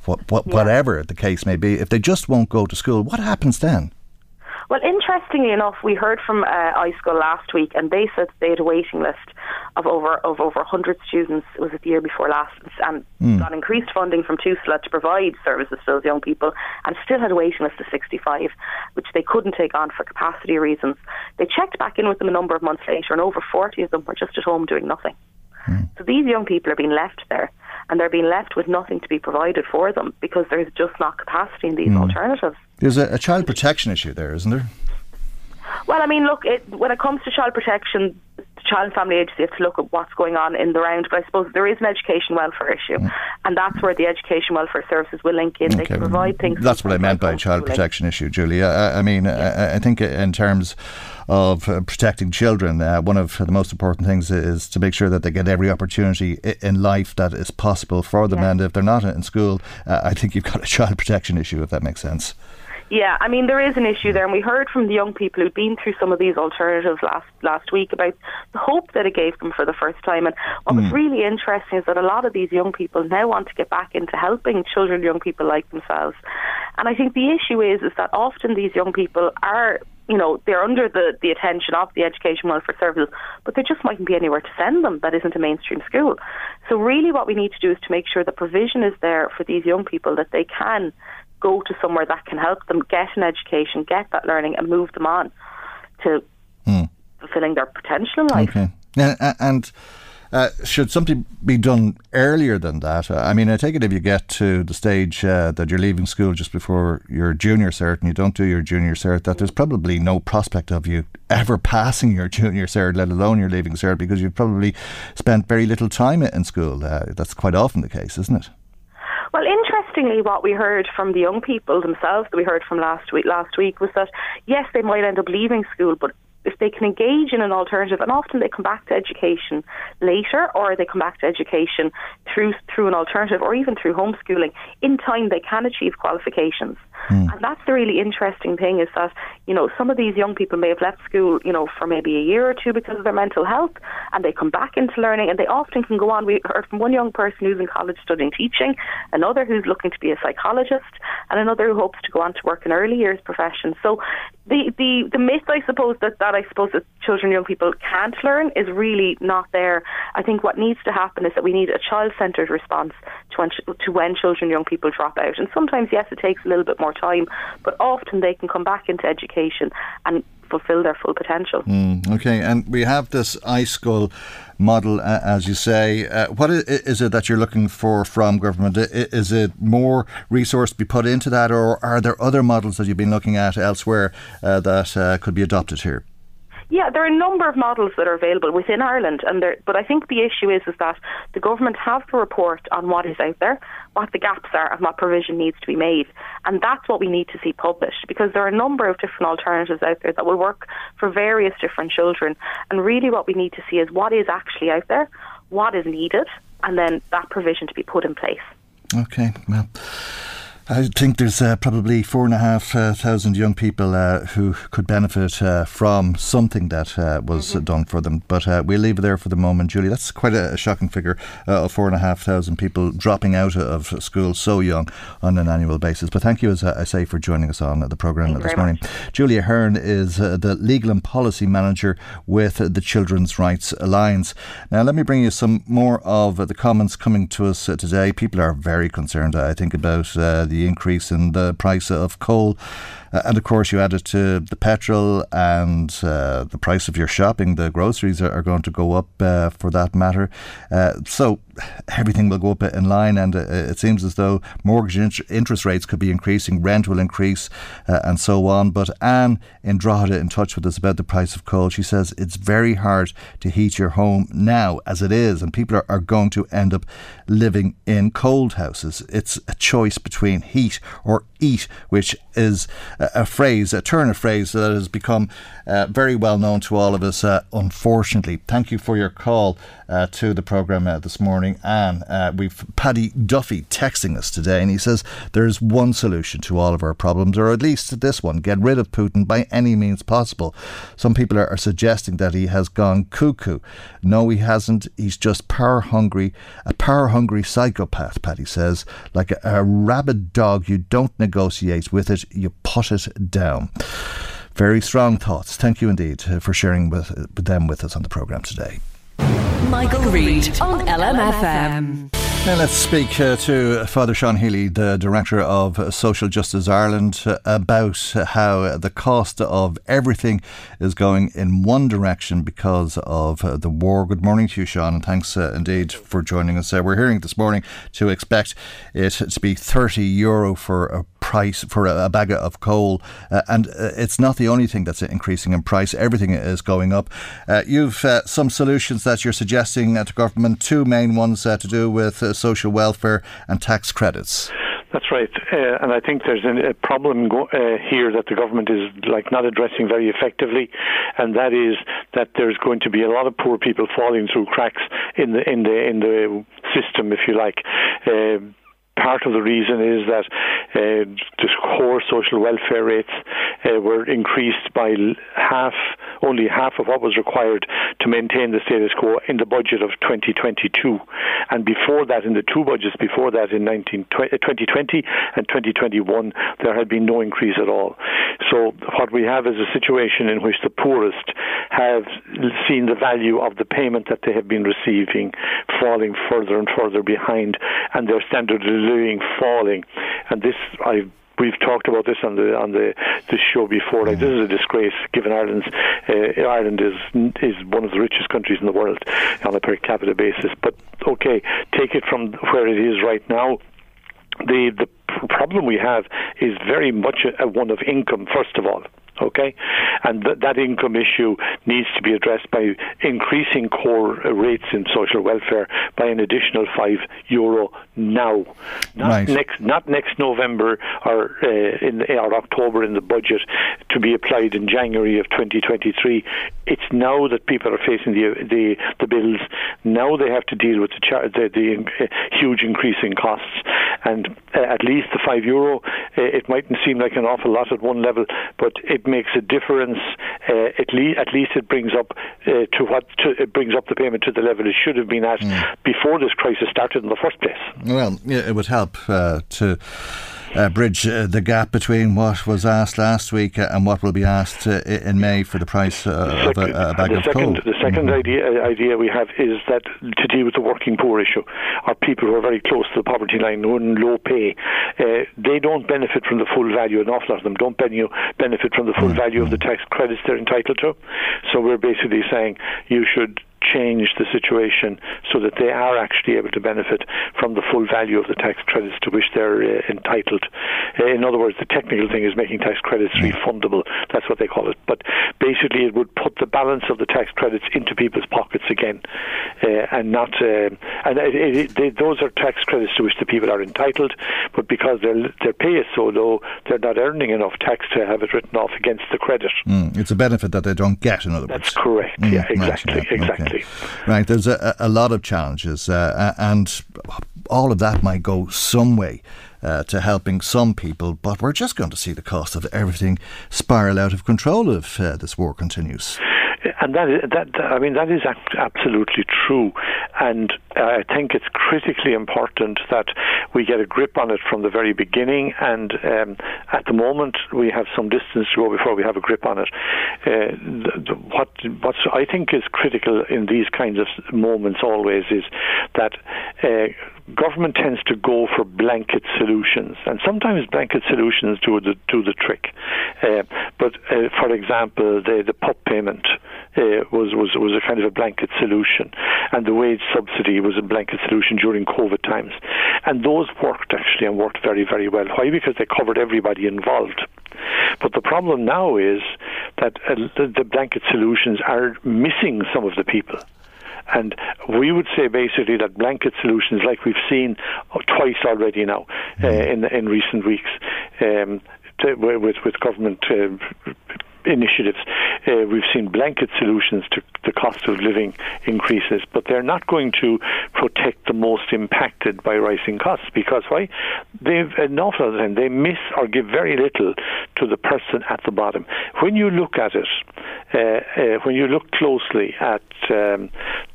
what, what, yeah. whatever the case may be if they just won't go to school what happens then well, interestingly enough, we heard from uh, iScoil last week, and they said they had a waiting list of over of over 100 students. It was it the year before last, and mm. got increased funding from TUSLA to provide services to those young people, and still had a waiting list of 65, which they couldn't take on for capacity reasons. They checked back in with them a number of months later, and over 40 of them were just at home doing nothing. Mm. So these young people are being left there and they're being left with nothing to be provided for them because there's just not capacity in these mm. alternatives. There's a, a, child protection issue there, isn't there? Well, I mean, look, it, when it comes to child protection, the Child and Family Agency have to look at what's going on in the round. But I suppose there is an education welfare issue, mm. and that's where the education welfare services will link in. Okay. They can provide things. That's what I meant by child protection issue, Julia. I, I mean, yeah. I, I, think in terms of uh, protecting children, uh, one of the most important things is to make sure that they get every opportunity in life that is possible for them. Yeah. And if they're not in school, uh, I think you've got a child [laughs] protection issue, if that makes sense. Yeah, I mean there is an issue there, and we heard from the young people who'd been through some of these alternatives last last week about the hope that it gave them for the first time. And what mm. was really interesting is that a lot of these young people now want to get back into helping children, young people like themselves. And I think the issue is is that often these young people are you know, they're under the, the attention of the Education Welfare Services, but there just mightn't be anywhere to send them that isn't a mainstream school. So really what we need to do is to make sure the provision is there for these young people that they can go to somewhere that can help them get an education, get that learning and move them on to hmm. fulfilling their potential in life. Okay. And, and uh, should something be done earlier than that? Uh, I mean, I take it if you get to the stage uh, that you're leaving school just before your junior cert and you don't do your junior cert, that there's probably no prospect of you ever [laughs] passing your junior cert, let alone your leaving cert, because you've probably spent very little time in school. Uh, that's quite often the case, isn't it? Well, interestingly, what we heard from the young people themselves that we heard from last week last week was that yes, they might end up leaving school, but if they can engage in an alternative, and often they come back to education later, or they come back to education through through an alternative, or even through homeschooling. In time, they can achieve qualifications. Mm. And that's the really interesting thing is that, you know, some of these young people may have left school, you know, for maybe a year or two because of their mental health and they come back into learning and they often can go on. We heard from one young person who's in college studying teaching, another who's looking to be a psychologist, and another who hopes to go on to work in early years profession. So the, the, the myth, I suppose, that, that I suppose that children, young people can't learn is really not there. I think what needs to happen is that we need a child centred response to when, to when children, young people drop out. And sometimes, yes, it takes a little bit more time, but often they can come back into education and fulfill their full potential. Mm, okay, and we have this iScoil model, uh, as you say. Uh, what is it that you're looking for from government? Is it more resource to be put into that, or are there other models that you've been looking at elsewhere uh, that uh, could be adopted here? Yeah, there are a number of models that are available within Ireland, and there, but I think the issue is is that the government have to report on what is out there, what the gaps are, and what provision needs to be made, and that's what we need to see published because there are a number of different alternatives out there that will work for various different children, and really what we need to see is what is actually out there, what is needed, and then that provision to be put in place. Okay, well. I think there's uh, probably four and a half uh, thousand young people uh, who could benefit uh, from something that uh, was mm-hmm. done for them. But uh, we'll leave it there for the moment, Julie. That's quite a, a shocking figure of four and a half thousand people dropping out of school so young on an annual basis. But thank you, as I say, for joining us on the programme this morning. Much. Julie Ahern is the Legal and Policy Manager with the Children's Rights Alliance. Now, let me bring you some more of the comments coming to us today. People are very concerned, I think, about the the increase in the price of coal. Uh, and of course, you add it to the petrol and uh, the price of your shopping. The groceries are, are going to go up uh, for that matter. Uh, so everything will go up in line, and uh, it seems as though mortgage int- interest rates could be increasing, rent will increase, and so on. But Anne in Drogheda in touch with us about the price of coal. She says it's very hard to heat your home now as it is, and people are, are going to end up living in cold houses. It's a choice between heat or eat, which is a, phrase, a turn of phrase that has become uh, very well known to all of us, uh, unfortunately. Thank you for your call uh, to the programme uh, this morning. And uh, we've Paddy Duffy texting us today, and he says there's one solution to all of our problems, or at least this one get rid of Putin by any means possible. Some people are, are suggesting that he has gone cuckoo. No, he hasn't. He's just power hungry, a power hungry psychopath, Paddy says. Like a, a rabid dog, you don't negotiate with it, you put it down. Very strong thoughts. Thank you indeed uh, for sharing with, them with us on the programme today. Michael, Michael Reade on LMFM. Now let's speak uh, to Father Sean Healy, the Director of Social Justice Ireland, uh, about how the cost of everything is going in one direction because of uh, the war. Good morning to you, Sean, and thanks uh, indeed for joining us. Uh, we're hearing this morning to expect it to be 30 euro for a price for a, a bag of coal, uh, and it's not the only thing that's increasing in price. Everything is going up. you've some solutions that you're suggesting to government, two main ones to do with uh, social welfare and tax credits. That's right, uh, and I think there's a problem go- uh, here that the government is like not addressing very effectively, and that is that there's going to be a lot of poor people falling through cracks in the in the in the system, if you like. Uh, part of the reason is that uh, the core social welfare rates uh, were increased by half, only half of what was required to maintain the status quo in the budget of 2022. And before that, in the two budgets before that, in 19, 2020 and 2021, there had been no increase at all. So what we have is a situation in which the poorest have seen the value of the payment that they have been receiving falling further and further behind, and their standard of falling. And this, I we've talked about this on the on the, the show before. Like this is a disgrace, given Ireland's uh, Ireland is is one of the richest countries in the world on a per capita basis. But okay, take it from where it is right now. The the problem we have is very much a, a one of income. First of all, okay? And th- that income issue needs to be addressed by increasing core rates in social welfare by an additional five euro now, not Right. next, not next November or uh, in or October in the budget to be applied in January of 2023. It's now that people are facing the the, the bills. Now they have to deal with the char- the, the uh, huge increase in costs, and uh, at least the five euro. Uh, it mightn't seem like an awful lot at one level, but it makes a difference. Uh, at least at least it brings up uh, to what to, it brings up the payment to the level it should have been at before this crisis started in the first place. Well, yeah, it would help uh, to uh, bridge uh, the gap between what was asked last week uh, and what will be asked uh, in May for the price uh, of a, a bag of second, coal. Mm-hmm. the 2nd idea idea we have is that to deal with the working poor issue, are people who are very close to the poverty line, who are in low pay, uh, they don't benefit from the full value. An awful lot of them don't benefit from the Mm-hmm. full value of the tax credits they're entitled to. So we're basically saying you should change the situation so that they are actually able to benefit from the full value of the tax credits to which they're uh, entitled. Uh, in other words, the technical thing is making tax credits refundable. That's what they call it. But basically, it would put the balance of the tax credits into people's pockets again, uh, and not. Uh, and it, it, they, those are tax credits to which the people are entitled, but because their their pay is so low, they're not earning enough tax to have it written off against the credit. Mm, it's a benefit that they don't get, in other words. That's correct. Mm, yeah, right, exactly, okay. Exactly. Right, there's a, a lot of challenges, uh, and all of that might go some way uh, to helping some people, but we're just going to see the cost of everything spiral out of control if uh, this war continues. and that is, that I mean that is absolutely true, and I think it's critically important that we get a grip on it from the very beginning. And um, at the moment, we have some distance to go before we have a grip on it. Uh, the, the, what I think is critical in these kinds of moments always is that. Uh, government tends to go for blanket solutions, and sometimes blanket solutions do the do the trick. Uh, but uh, for example, the the PUP payment uh, was was was a kind of a blanket solution, and the wage subsidy a blanket solution during COVID times, and those worked actually and worked very very well. Why? Because they covered everybody involved. But the problem now is that uh, the, the blanket solutions are missing some of the people. And we would say basically that blanket solutions, like we've seen twice already now uh, in in recent weeks, um, to, with with government. Uh, Initiatives. Uh, we've seen blanket solutions to the cost of living increases, but they're not going to protect the most impacted by rising costs because why? They've an awful lot of time they miss or give very little to the person at the bottom. When you look at it, uh, uh, when you look closely at um,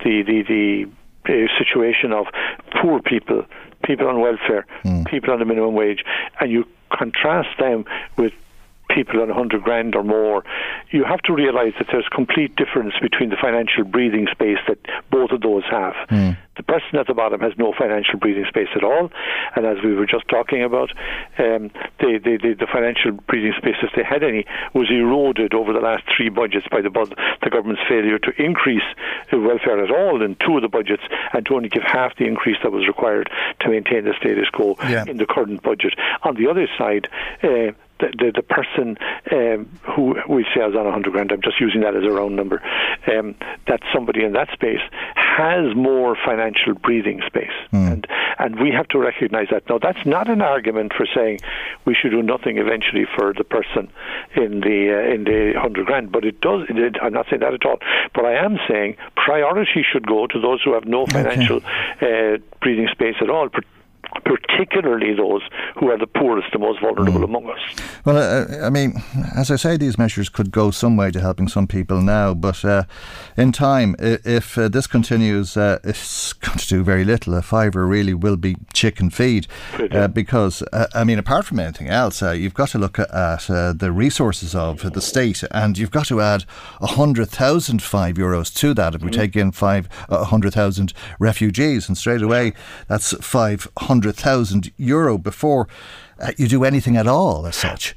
the the the uh, situation of poor people, people on welfare, people on the minimum wage, and you contrast them with people on 100 grand or more, you have to realize that there's complete difference between the financial breathing space that both of those have. The person at the bottom has no financial breathing space at all, and as we were just talking about, um, the, the, the, the financial breathing space, if they had any, was eroded over the last three budgets by the, the government's failure to increase welfare at all in two of the budgets and to only give half the increase that was required to maintain the status quo Yeah. in the current budget. On the other side, uh, the, the, the person um, who we say is on 100 grand, I'm just using that as a round number, um, that somebody in that space has more financial breathing space. And, and we have to recognize that. Now, that's not an argument for saying we should do nothing eventually for the person in the uh, in the 100 grand, but it does, it, I'm not saying that at all, but I am saying priority should go to those who have no financial uh, breathing space at all, particularly those who are the poorest, the most vulnerable mm. among us. Well, uh, I mean, as I say, these measures could go some way to helping some people now, but uh, in time, if uh, this continues, uh, it's going to do very little. A fiver really will be chicken feed uh, because, uh, I mean, apart from anything else, you've got to look at the resources of the state and you've got to add 100,000 five euros to that if we mm. take in five, 100,000 refugees, and straight away that's 500,000 euro before uh, you do anything at all as such.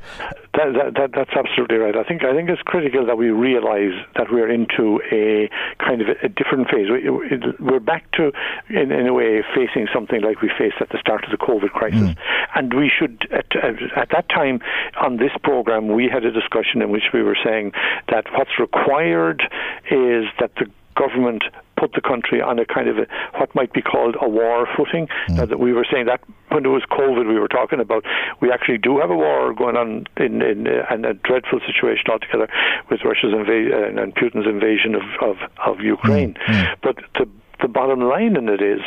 That, that, that, that's absolutely right. I think I think it's critical that we realise that we're into a kind of a, a different phase. We, are back to, in, in, a way, facing something like we faced at the start of the COVID crisis, mm. and we should at, at that time on this program we had a discussion in which we were saying that what's required is that the government put the country on a kind of a, what might be called a war footing. Mm. that we were saying that when it was COVID, we were talking about we actually do have a war going on in, in uh, and a dreadful situation altogether with Russia's invasion uh, and Putin's invasion of of, of Ukraine. Mm. But the the bottom line in it is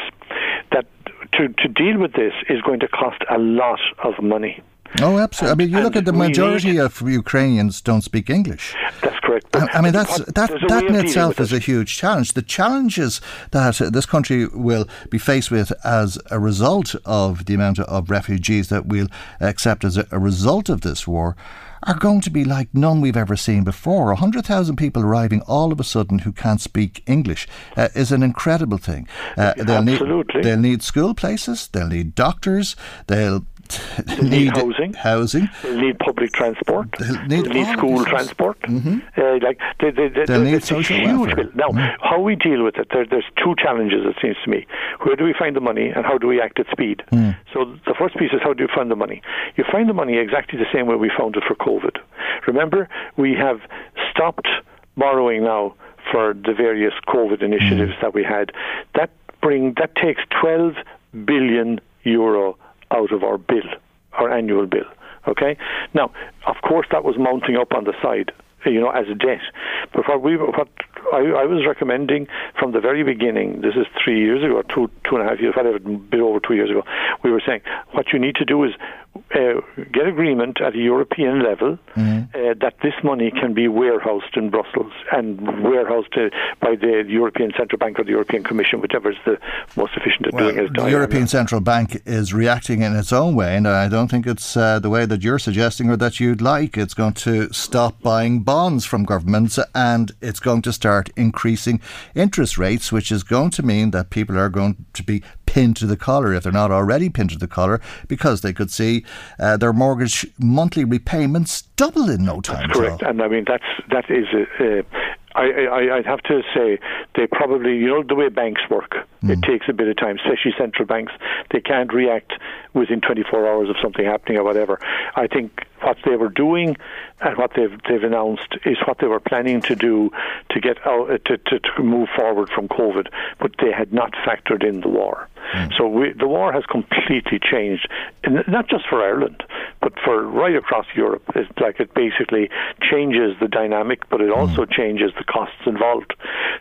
that to to deal with this is going to cost a lot of money. Oh, absolutely. I mean, you look at the majority of Ukrainians don't speak English. That's correct. I, I, mean, that's that that in itself is a huge challenge. The challenges that this country will be faced with as a result of the amount of refugees that we'll accept as a, a result of this war are going to be like none we've ever seen before. 100,000 people arriving all of a sudden who can't speak English uh, is an incredible thing. Uh, they'll Absolutely. Need, they'll need school places, they'll need doctors, they'll they need, housing. Housing. They need public transport. They need, they need school transport. Mm-hmm. Uh, like they, they, they, they need social huge bill. Now, mm-hmm. how we deal with it, there, there's two challenges. It seems to me. Where do we find the money, and how do we act at speed? Mm. So the first piece is how do you find the money? You find the money exactly the same way we found it for COVID. Remember, we have stopped borrowing now for the various COVID initiatives mm. that we had. That bring that takes 12 billion euro out of our bill, our annual bill. Okay. Now, of course, that was mounting up on the side, you know, as a debt. But what we, what I, I was recommending from the very beginning, this is three years ago, two, two and a half years, whatever, a bit over two years ago, we were saying what you need to do is uh, get agreement at a European level mm-hmm. uh, that this money can be warehoused in Brussels and warehoused uh, by the European Central Bank or the European Commission, whichever is the most efficient at well, doing it. The European Central Bank is reacting in its own way, and I don't think it's uh, the way that you're suggesting or that you'd like. It's going to stop buying bonds from governments and it's going to start increasing interest rates, which is going to mean that people are going to be pinned to the collar if they're not already pinned to the collar because they could see uh, their mortgage monthly repayments double in no time. That's correct, and I mean that's that is a, I, I'd have to say they probably, you know, the way banks work, mm. it takes a bit of time, especially central banks. They can't react within 24 hours of something happening or whatever. I think what they were doing and what they've they've announced is what they were planning to do to get out to, to, to move forward from COVID, but they had not factored in the war. Mm. So we, the war has completely changed, not just for Ireland, but for right across Europe. It's like it basically changes the dynamic, but it also mm. changes the costs involved.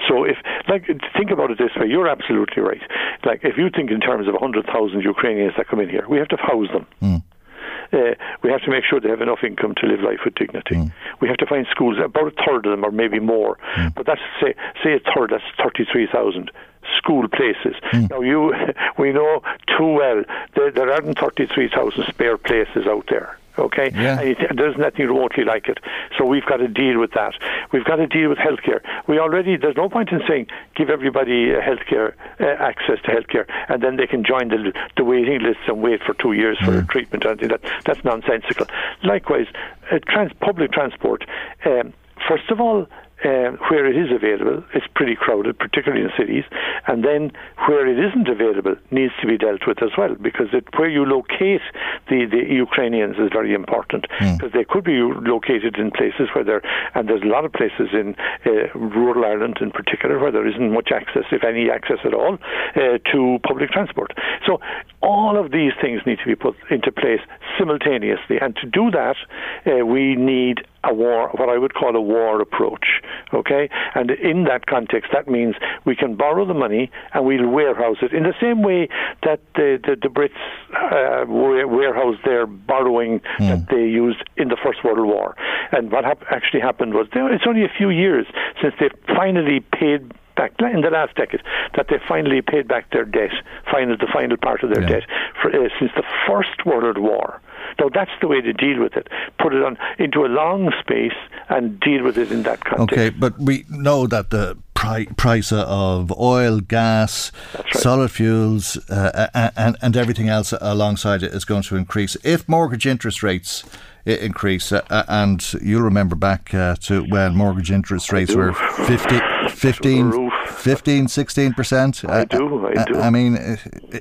So if, like, think about it this way, you're absolutely right. Like, if you think in terms of 100,000 Ukrainians that come in here, we have to house them. Mm. Uh, we have to make sure they have enough income to live life with dignity. Mm. We have to find schools, about a third of them, or maybe more. Mm. But that's say say a third. That's thirty three thousand school places. Mm. Now you, [laughs] we know too well there, there aren't thirty three thousand spare places out there okay? Yeah. There's nothing remotely like it. So we've got to deal with that. We've got to deal with healthcare. We already, there's no point in saying give everybody uh, healthcare uh, access to healthcare and then they can join the, the waiting lists and wait for two years for mm. treatment. I think that, that's nonsensical. Likewise, uh, trans, public transport. Um, first of all, uh, where it is available, it's pretty crowded, particularly in cities. And then where it isn't available needs to be dealt with as well, because it, where you locate the, the Ukrainians is very important, hmm. because mm. they could be located in places where there, and there's a lot of places in uh, rural Ireland in particular where there isn't much access, if any access at all, uh, to public transport. So all of these things need to be put into place simultaneously, and to do that, uh, we need a war, what I would call a war approach. Okay, and in that context, that means we can borrow the money and we'll warehouse it in the same way that the the, the Brits uh, warehoused their borrowing mm. that they used in the First World War. And what hap- actually happened was it's only a few years since they finally paid back in the last decade that they finally paid back their debt, final the final part of their yeah. debt for, uh, since the First World War. Now that's the way to deal with it. Put it on into a long space and deal with it in that context. Okay, but we know that the pri- price of oil, gas, right. solid fuels, uh, and, and everything else alongside it is going to increase. If mortgage interest rates increase. Uh, uh, and you'll remember back uh, to when mortgage interest rates were 50, 15, 15, 16%. I do, I do. I mean,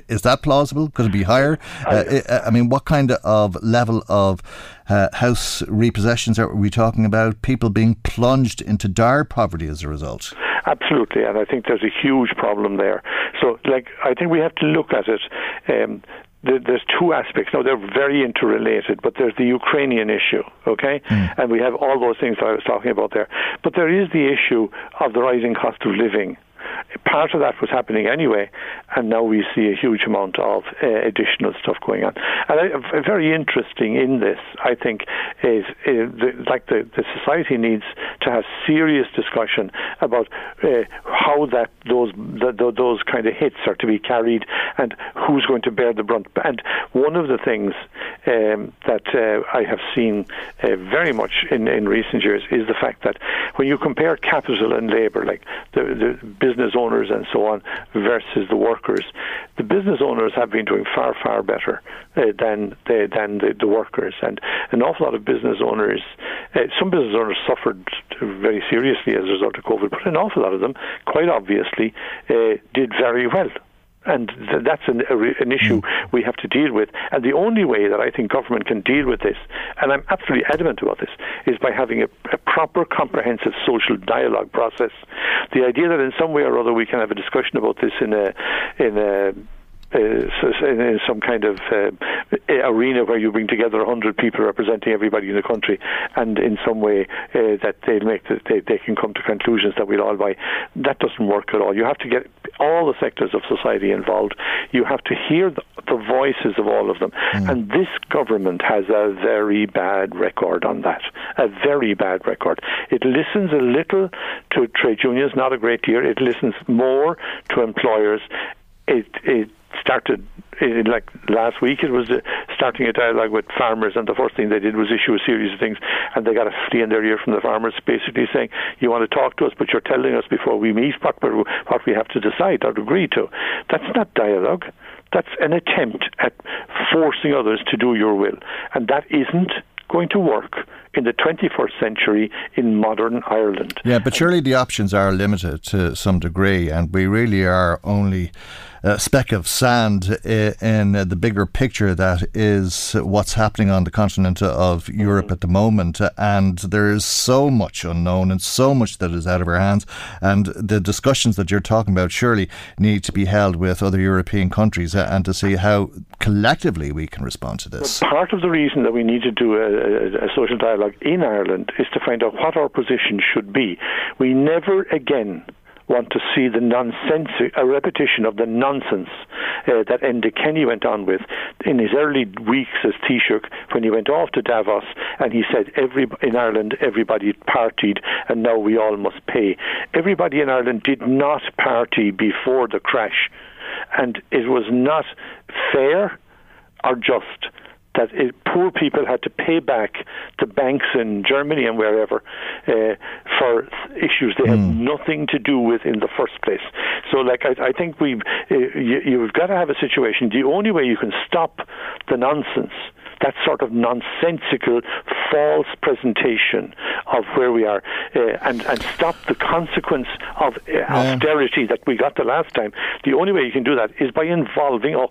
is that plausible? Could it be higher? I, I mean, what kind of level of uh, house repossessions are we talking about? People being plunged into dire poverty as a result? Absolutely, and I think there's a huge problem there. So, like, I think we have to look at it. Um, there's two aspects. Now, they're very interrelated, but there's the Ukrainian issue, okay? Mm. And we have all those things that I was talking about there. But there is the issue of the rising cost of living part of that was happening anyway, and now we see a huge amount of uh, additional stuff going on. And I, very interesting in this, I think, is, is the, like the, the society needs to have serious discussion about uh, how that those the, the, those kind of hits are to be carried and who's going to bear the brunt. And one of the things um, that uh, I have seen uh, very much in, in recent years is the fact that when you compare capital and labour, like the, the business owners and so on versus the workers, the business owners have been doing far, far better uh, than the, than the, the, workers. And an awful lot of business owners, uh, some business owners suffered very seriously as a result of COVID, but an awful lot of them, quite obviously, uh, did very well and th- that's an, a, an issue mm. we have to deal with. And the only way that I think government can deal with this, and I'm absolutely adamant about this, is by having a, a proper, comprehensive social dialogue process. The idea that in some way or other we can have a discussion about this in a in a in some kind of uh, arena where you bring together 100 people representing everybody in the country, and in some way uh, that they make the, they, they can come to conclusions that we'll all buy. That doesn't work at all. You have to get all the sectors of society involved. You have to hear the, the voices of all of them, mm. and this government has a very bad record on that. A very bad record. It listens a little to trade unions, not a great deal. It listens more to employers. It, it started in, like last week. It was uh, starting a dialogue with farmers, and the first thing they did was issue a series of things, and they got a flea in their ear from the farmers, basically saying, "You want to talk to us, but you're telling us before we meet what what we have to decide or agree to." That's not dialogue. That's an attempt at forcing others to do your will, and that isn't going to work in the 21st century in modern Ireland. Yeah, but surely the options are limited to some degree, and we really are only a speck of sand in the bigger picture that is what's happening on the continent of mm-hmm. Europe at the moment. And there is so much unknown and so much that is out of our hands. And the discussions that you're talking about surely need to be held with other European countries uh, and to see how collectively we can respond to this. Well, part of the reason that we need to do a, a social dialogue in Ireland is to find out what our position should be. We never again want to see the nonsense, a repetition of the nonsense uh, that Enda Kenny went on with in his early weeks as Taoiseach when he went off to Davos and he said every in Ireland everybody partied and now we all must pay. Everybody in Ireland did not party before the crash, and it was not fair or just that it, poor people had to pay back to banks in Germany and wherever uh, for issues they had mm. nothing to do with in the first place. So, like, I, I think we've uh, you, you've got to have a situation. The only way you can stop the nonsense that sort of nonsensical, false presentation of where we are, uh, and and stop the consequence of uh, yeah. austerity that we got the last time. The only way you can do that is by involving all,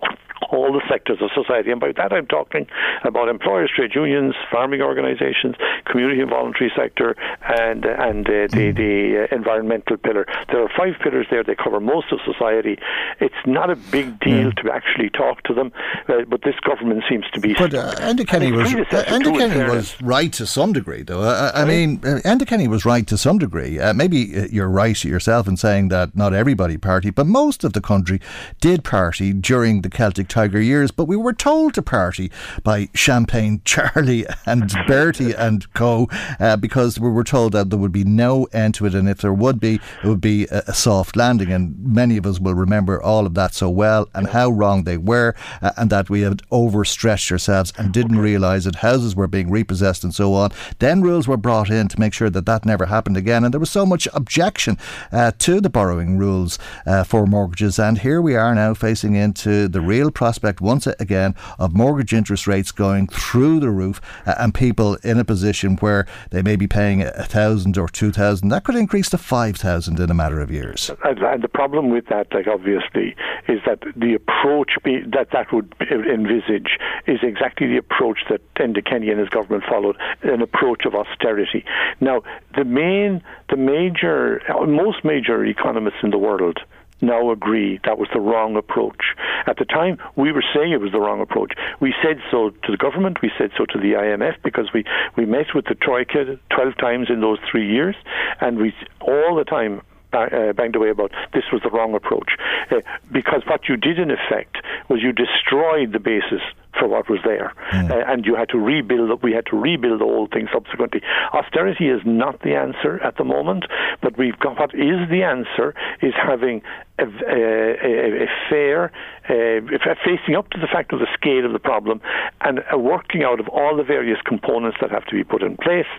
all the sectors of society. And by that I'm talking about employers, trade unions, farming organisations, community and voluntary sector, and and uh, the the uh, environmental pillar. There are five pillars there. They cover most of society. It's not a big deal to actually talk to them, uh, but this government seems to be. But uh, Enda Kenny was uh, Enda Kenny was right to some degree, though. I, I mean, uh, Enda Kenny was right to some degree. Uh, maybe uh, you're right yourself in saying that not everybody party, but most of the country did party during the Celtic Tiger years. But we were told to party by Champagne [laughs] Charlie and Bertie [laughs] and co, uh, because we were told that there would be no end to it, and if there would be, it would be a, a soft landing. And many of us will remember all of that so well, and how wrong they were, uh, and that we had overstretched ourselves and didn't realise that houses were being repossessed and so on. Then rules were brought in to make sure that that never happened again, and there was so much objection uh, to the borrowing rules uh, for mortgages. And here we are now facing into the real prospect once again of mortgage interest rates going through the roof, uh, and people in a position where they may be paying a thousand or two thousand. That could increase to five thousand in a matter of years. And the problem with that, like obviously, is that the approach be, that that would envisage is exactly the approach that Enda Kenny and his government followed, an approach of austerity. Now, the main, the major, most major economists in the world now agree that was the wrong approach. At the time, we were saying it was the wrong approach. We said so to the government, we said so to the IMF because we, we met with the Troika 12 times in those three years, and we all the time uh, banged away about this was the wrong approach. Uh, because what you did in effect was you destroyed the basis for what was there, mm. uh, and you had to rebuild. We had to rebuild the whole thing subsequently. Austerity is not the answer at the moment, but we've got what is the answer is having a, a, a fair, uh, facing up to the fact of the scale of the problem, and a working out of all the various components that have to be put in place,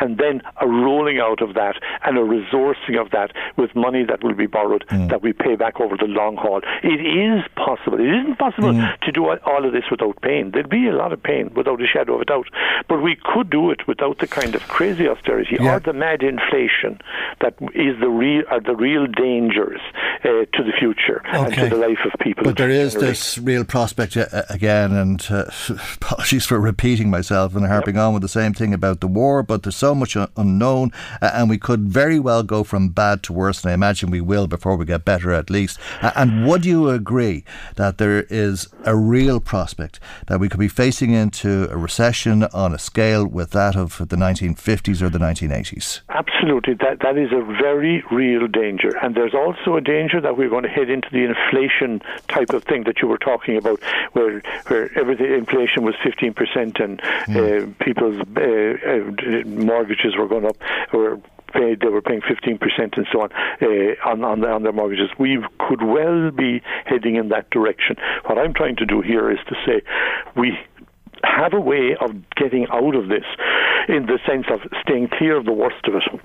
and then a rolling out of that and a resourcing of that with money that will be borrowed mm. that we pay back over the long haul. It is possible. It isn't possible mm. to do all of this without pain. There'd be a lot of pain without a shadow of a doubt, but we could do it without the kind of crazy austerity yeah. or the mad inflation that is the real are the real dangers uh, to the future okay. and to the life of people. But there is this real prospect uh, again, and uh, [laughs] apologies for repeating myself and harping yep. on with the same thing about the war. But there's so much unknown, uh, and we could very well go from bad to worse, and I imagine we will before we get better at least. and would you agree that there is a real prospect that we could be facing into a recession on a scale with that of the 1950s or the 1980s? Absolutely, that that is a very real danger, and there's also a danger that we're going to head into the inflation type of thing that you were talking about, where where everything inflation was 15 percent and mm. uh, people's uh, uh, mortgages were going up or paid, they were paying 15% and so on uh, on, on, on, their mortgages. We could well be heading in that direction. What I'm trying to do here is to say we have a way of getting out of this in the sense of staying clear of the worst of it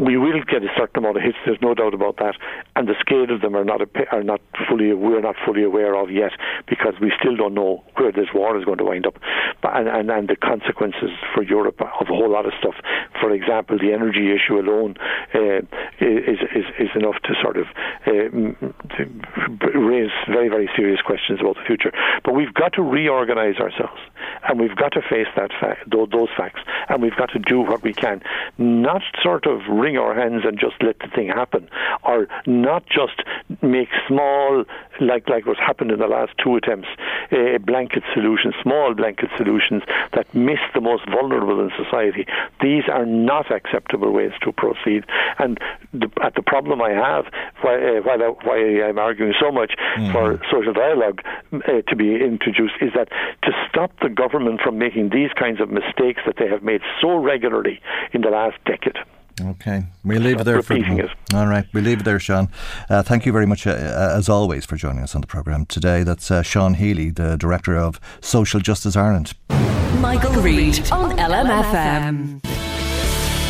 we will get a certain amount of hits. There's no doubt about that, and the scale of them are not are not fully we're not fully aware of yet because we still don't know where this war is going to wind up, and, and and the consequences for Europe of a whole lot of stuff. For example, the energy issue alone uh, is, is is enough to sort of uh, raise very very serious questions about the future. But we've got to reorganize ourselves, and we've got to face that fact, those facts, and we've got to do what we can, not sort of wring our hands and just let the thing happen, or not just make small, like like what's happened in the last two attempts, a blanket solution, small blanket solutions that miss the most vulnerable in society. These are not acceptable ways to proceed. And the, at the problem I have, why, uh, why, why I'm arguing so much mm-hmm. for social dialogue uh, to be introduced, is that to stop the government from making these kinds of mistakes that they have made so regularly in the last decade. Okay, we leave it there. For, it. All right, we leave it there, Sean. Uh, thank you very much, uh, uh, as always, for joining us on the programme today. That's uh, Sean Healy, the Director of Social Justice Ireland. Michael, Michael Reade on LMFM.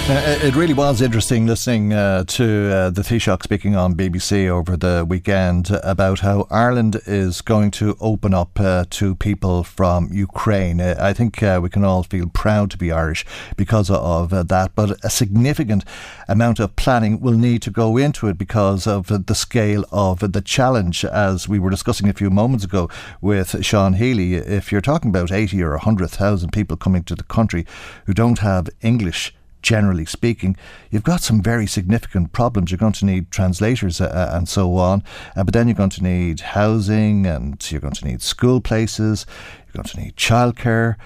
Uh, it really was interesting listening uh, to uh, the Taoiseach speaking on BBC over the weekend about how Ireland is going to open up uh, to people from Ukraine. Uh, I think we can all feel proud to be Irish because of that, but a significant amount of planning will need to go into it because of the scale of the challenge, as we were discussing a few moments ago with Sean Healy. If you're talking about 80 or 100,000 people coming to the country who don't have English, generally speaking, you've got some very significant problems. You're going to need translators uh, uh, and so on, uh, but then you're going to need housing and you're going to need school places, you're going to need childcare.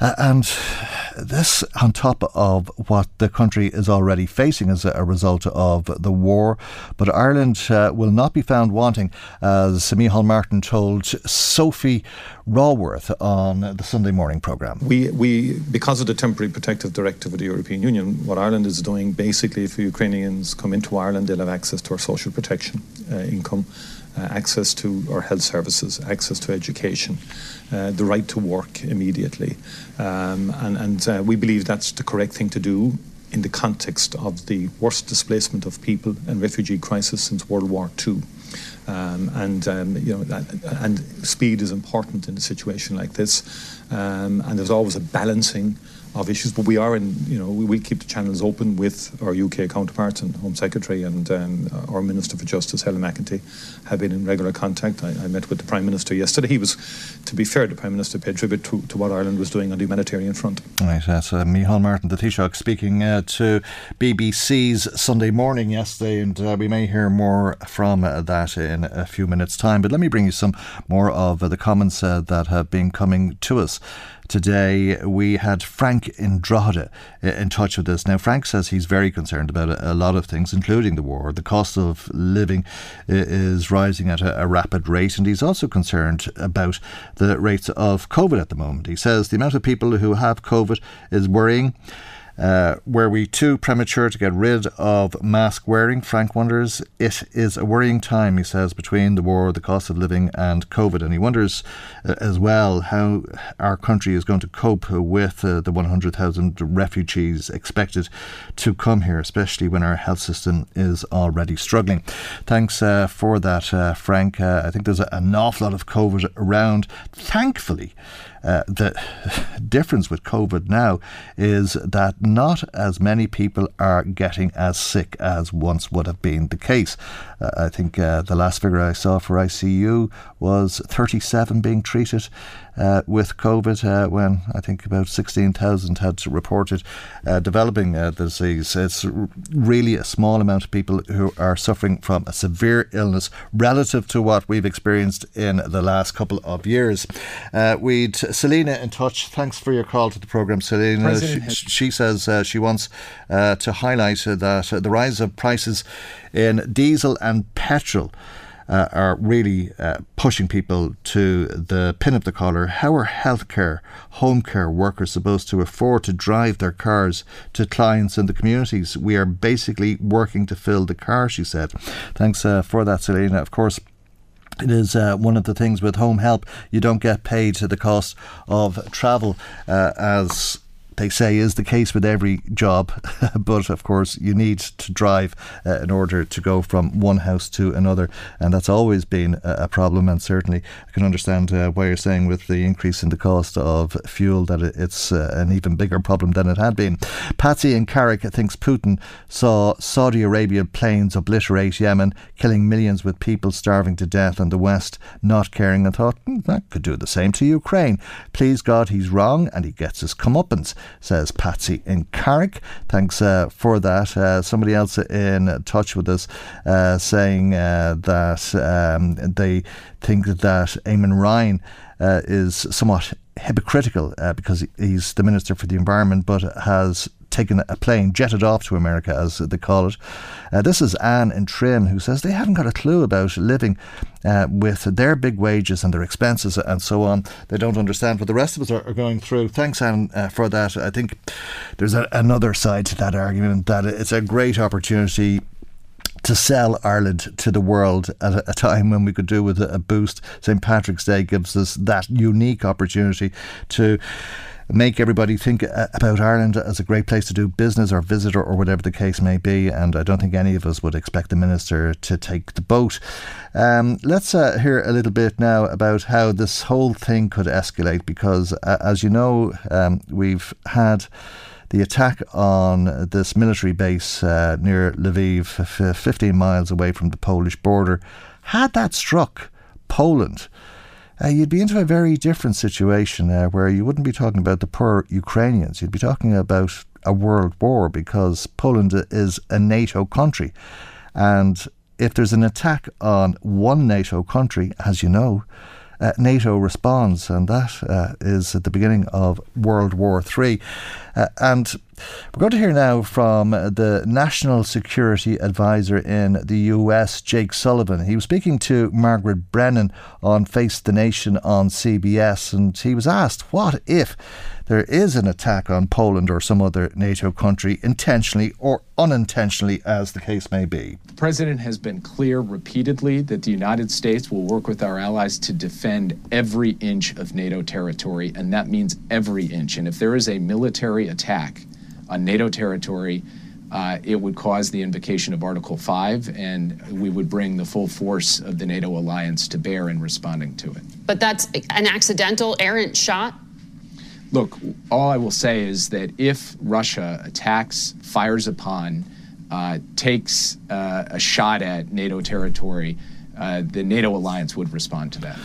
Uh, and this on top of what the country is already facing as a result of the war. But Ireland uh, will not be found wanting, as Micheál Martin told Sophie Raworth on the Sunday morning programme. We, we, because of the temporary protective directive of the European Union, what Ireland is doing basically, if Ukrainians come into Ireland, they'll have access to our social protection uh, income uh, access to our health services, access to education, uh, the right to work immediately. Um, and and uh, we believe that's the correct thing to do in the context of the worst displacement of people and refugee crisis since World War II. Um, and um, you know, and speed is important in a situation like this. Um, and there's always a balancing of issues. But we are in, you know, we will keep the channels open with our UK counterparts and Home Secretary and um, our Minister for Justice, Helen McEntee, have been in regular contact. I, I, met with the Prime Minister yesterday. He was, to be fair, the Prime Minister paid tribute to, to what Ireland was doing on the humanitarian front. Right, that's uh, Micheál Martin, the Taoiseach, speaking uh, to BBC's Sunday morning yesterday, and uh, we may hear more from uh, that in a few minutes' time. But let me bring you some more of uh, the comments uh, that have been coming to us today. We had Frank in Drogheda uh, in touch with us. Now, Frank says he's very concerned about a, lot of things, including the war. The cost of living uh, is rising at a, a rapid rate, and he's also concerned about the rates of COVID at the moment. He says the amount of people who have COVID is worrying. Uh, were we too premature to get rid of mask wearing? Frank wonders. It is a worrying time, he says, between the war, the cost of living, and COVID. And he wonders uh, as well how our country is going to cope with uh, the 100,000 refugees expected to come here, especially when our health system is already struggling. Thanks uh, for that, uh, Frank. Uh, I think there's an awful lot of COVID around. Thankfully, uh, the [laughs] difference with COVID now is that not as many people are getting as sick as once would have been the case. Uh, I think uh, the last figure I saw for ICU was 37 being treated uh, with COVID uh, when I think about 16,000 had reported uh, developing uh, the disease. It's really a small amount of people who are suffering from a severe illness relative to what we've experienced in the last couple of years. Uh, we'd Selena in touch. Thanks for your call to the programme, Selena. She, she, says uh, she wants to highlight that the rise of prices in diesel and petrol uh, are really uh, pushing people to the pin of the collar. How are healthcare, home care workers supposed to afford to drive their cars to clients in the communities? We are basically working to fill the car, she said. Thanks uh, for that, Selena. Of course, it is uh, one of the things with home help. You don't get paid to the cost of travel uh, as they say is the case with every job, [laughs] but of course you need to drive uh, in order to go from one house to another, and that's always been a, problem. And certainly, I can understand uh, why you're saying with the increase in the cost of fuel that it's uh, an even bigger problem than it had been. Patsy in Carrick thinks Putin saw Saudi Arabia planes obliterate Yemen, killing millions with people starving to death, and the West not caring, and thought hmm, that could do the same to Ukraine. Please God, he's wrong, and he gets his comeuppance says Patsy in Carrick. Thanks uh, for that. Uh, somebody else in touch with us uh, saying uh, that um, they think that Eamon Ryan uh, is somewhat hypocritical uh, because he's the Minister for the Environment but has taken a plane, jetted off to America, as they call it. Uh, this is Anne in Trim, who says they haven't got a clue about living uh, with their big wages and their expenses and so on. They don't understand what the rest of us are, are going through. Thanks, Anne, uh, for that. I think there's a, another side to that argument that it's a great opportunity to sell Ireland to the world at a, time when we could do with a boost. St Patrick's Day gives us that unique opportunity to make everybody think uh, about Ireland as a great place to do business or visit or, or whatever the case may be. And I don't think any of us would expect the minister to take the boat. Um, let's uh, hear a little bit now about how this whole thing could escalate because, uh, as you know, um, we've had the attack on this military base uh, near Lviv, f- 15 miles away from the Polish border. Had that struck Poland, uh, you'd be into a very different situation uh, where you wouldn't be talking about the poor Ukrainians. You'd be talking about a world war because Poland is a NATO country. And if there's an attack on one NATO country, as you know, uh, NATO responds, and that uh, is at the beginning of World War III. Uh, and we're going to hear now from the National Security Advisor in the US, Jake Sullivan. He was speaking to Margaret Brennan on Face the Nation on CBS, and he was asked, What if there is an attack on Poland or some other NATO country intentionally or unintentionally, as the case may be? The President has been clear repeatedly that the United States will work with our allies to defend every inch of NATO territory, and that means every inch. And if there is a military attack, on NATO territory, uh, it would cause the invocation of Article 5, and we would bring the full force of the NATO alliance to bear in responding to it. But that's an accidental, errant shot? Look, all I will say is that if Russia attacks, fires upon, uh, takes uh, a shot at NATO territory, uh, the NATO alliance would respond to that.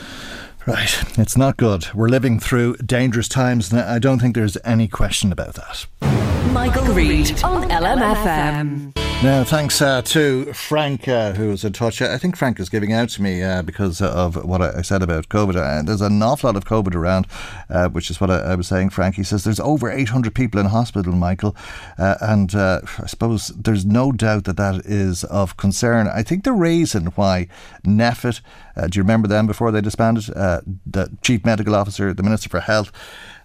Right. It's not good. We're living through dangerous times, and I don't think there's any question about that. Michael, Reade on LMFM. Now, thanks uh, to Frank, uh, who was in touch. I think Frank is giving out to me uh, because of what I said about COVID. Uh, there's an awful lot of COVID around, uh, which is what I, I, was saying. Frank, he says there's over 800 people in hospital, Michael, uh, and I suppose there's no doubt that that is of concern. I think the reason why NPHET, do you remember them before they disbanded? the chief medical officer, the minister for health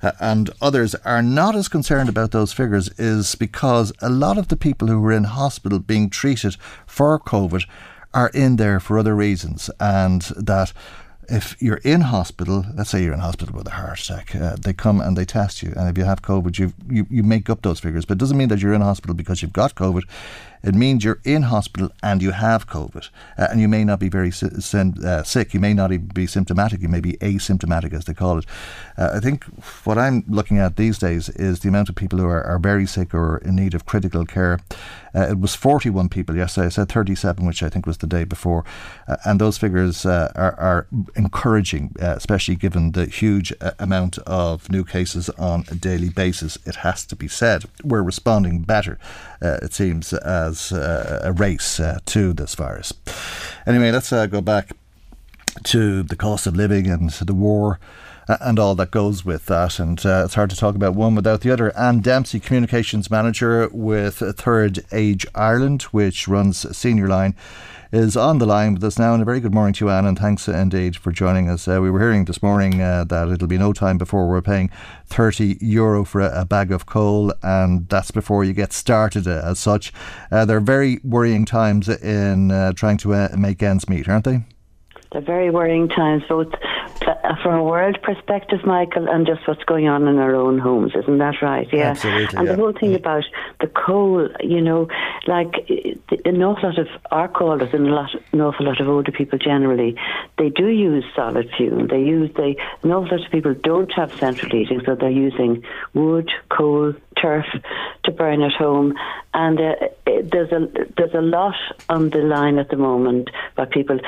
uh, and others are not as concerned about those figures is because a lot of the people who were in hospital being treated for COVID are in there for other reasons, and that if you're in hospital, let's say you're in hospital with a heart attack, uh, they come and they test you, and if you have COVID, you you make up those figures. But it doesn't mean that you're in hospital because you've got COVID. It means you're in hospital and you have COVID, uh, and you may not be very uh, sick. You may not even be symptomatic. You may be asymptomatic, as they call it. Uh, I think what I'm looking at these days is the amount of people who are, are very sick or in need of critical care. Uh, it was 41 people yesterday. I said 37, which I think was the day before, uh, and those figures uh, are, are, encouraging, especially given the huge amount of new cases on a daily basis. It has to be said. We're responding better, it seems, as uh, a race uh, to this virus. Anyway, let's uh, go back to the cost of living and the war and all that goes with that. And uh, it's hard to talk about one without the other. Anne Dempsey, Communications Manager with Third Age Ireland, which runs Senior Line is on the line with us now. And a very good morning to you, Anne, and thanks indeed for joining us. Uh, we were hearing this morning uh, that it'll be no time before we're paying 30 euro for a, a bag of coal, and that's before you get started uh, as such. Uh, they're very worrying times in uh, trying to uh, make ends meet, aren't they? They're very worrying times, both uh, from a world perspective, Michael, and just what's going on in our own homes. Isn't that right? Yeah. Absolutely, and yeah. the whole thing mm. about the coal, you know, like an awful lot of our callers and a lot, an awful lot of older people generally, they do use solid fuel. They use they an awful lot of people don't have central heating, so they're using wood, coal, turf to burn at home. And uh, there's a there's a lot on the line at the moment by people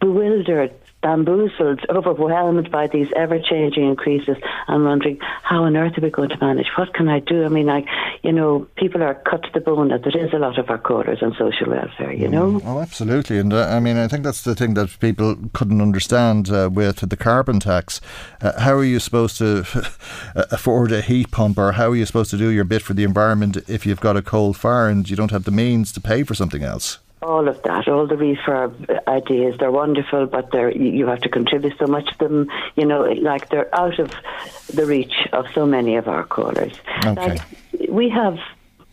bewildered bamboozled, overwhelmed by these ever changing increases and wondering how on earth are we going to manage? What can I do? I mean, like, you know, people are cut to the bone that there is a lot of our callers on social welfare, you know? Mm, oh, absolutely. And uh, I mean, I think that's the thing that people couldn't understand uh, with the carbon tax. Uh, how are you supposed to [laughs] afford a heat pump or how are you supposed to do your bit for the environment if you've got a coal fire and you don't have the means to pay for something else? All of that, all the refurb ideas, they're wonderful, but they're you have to contribute so much to them. You know, like they're out of the reach of so many of our callers. Okay. Like we have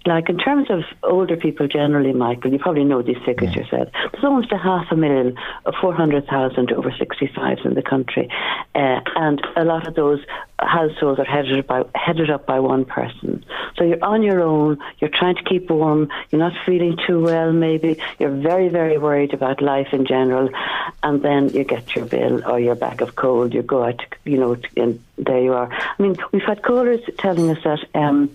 like in terms of older people generally, Michael, you probably know these figures yeah. yourself. There's almost a half a million, of 400,000 over 65s in the country, uh, and a lot of those households are headed by headed up by one person. So you're on your own. You're trying to keep warm. You're not feeling too well. Maybe you're very very worried about life in general, and then you get your bill or your bag of coal. You go out, you know, and there you are. I mean, we've had callers telling us that. Um,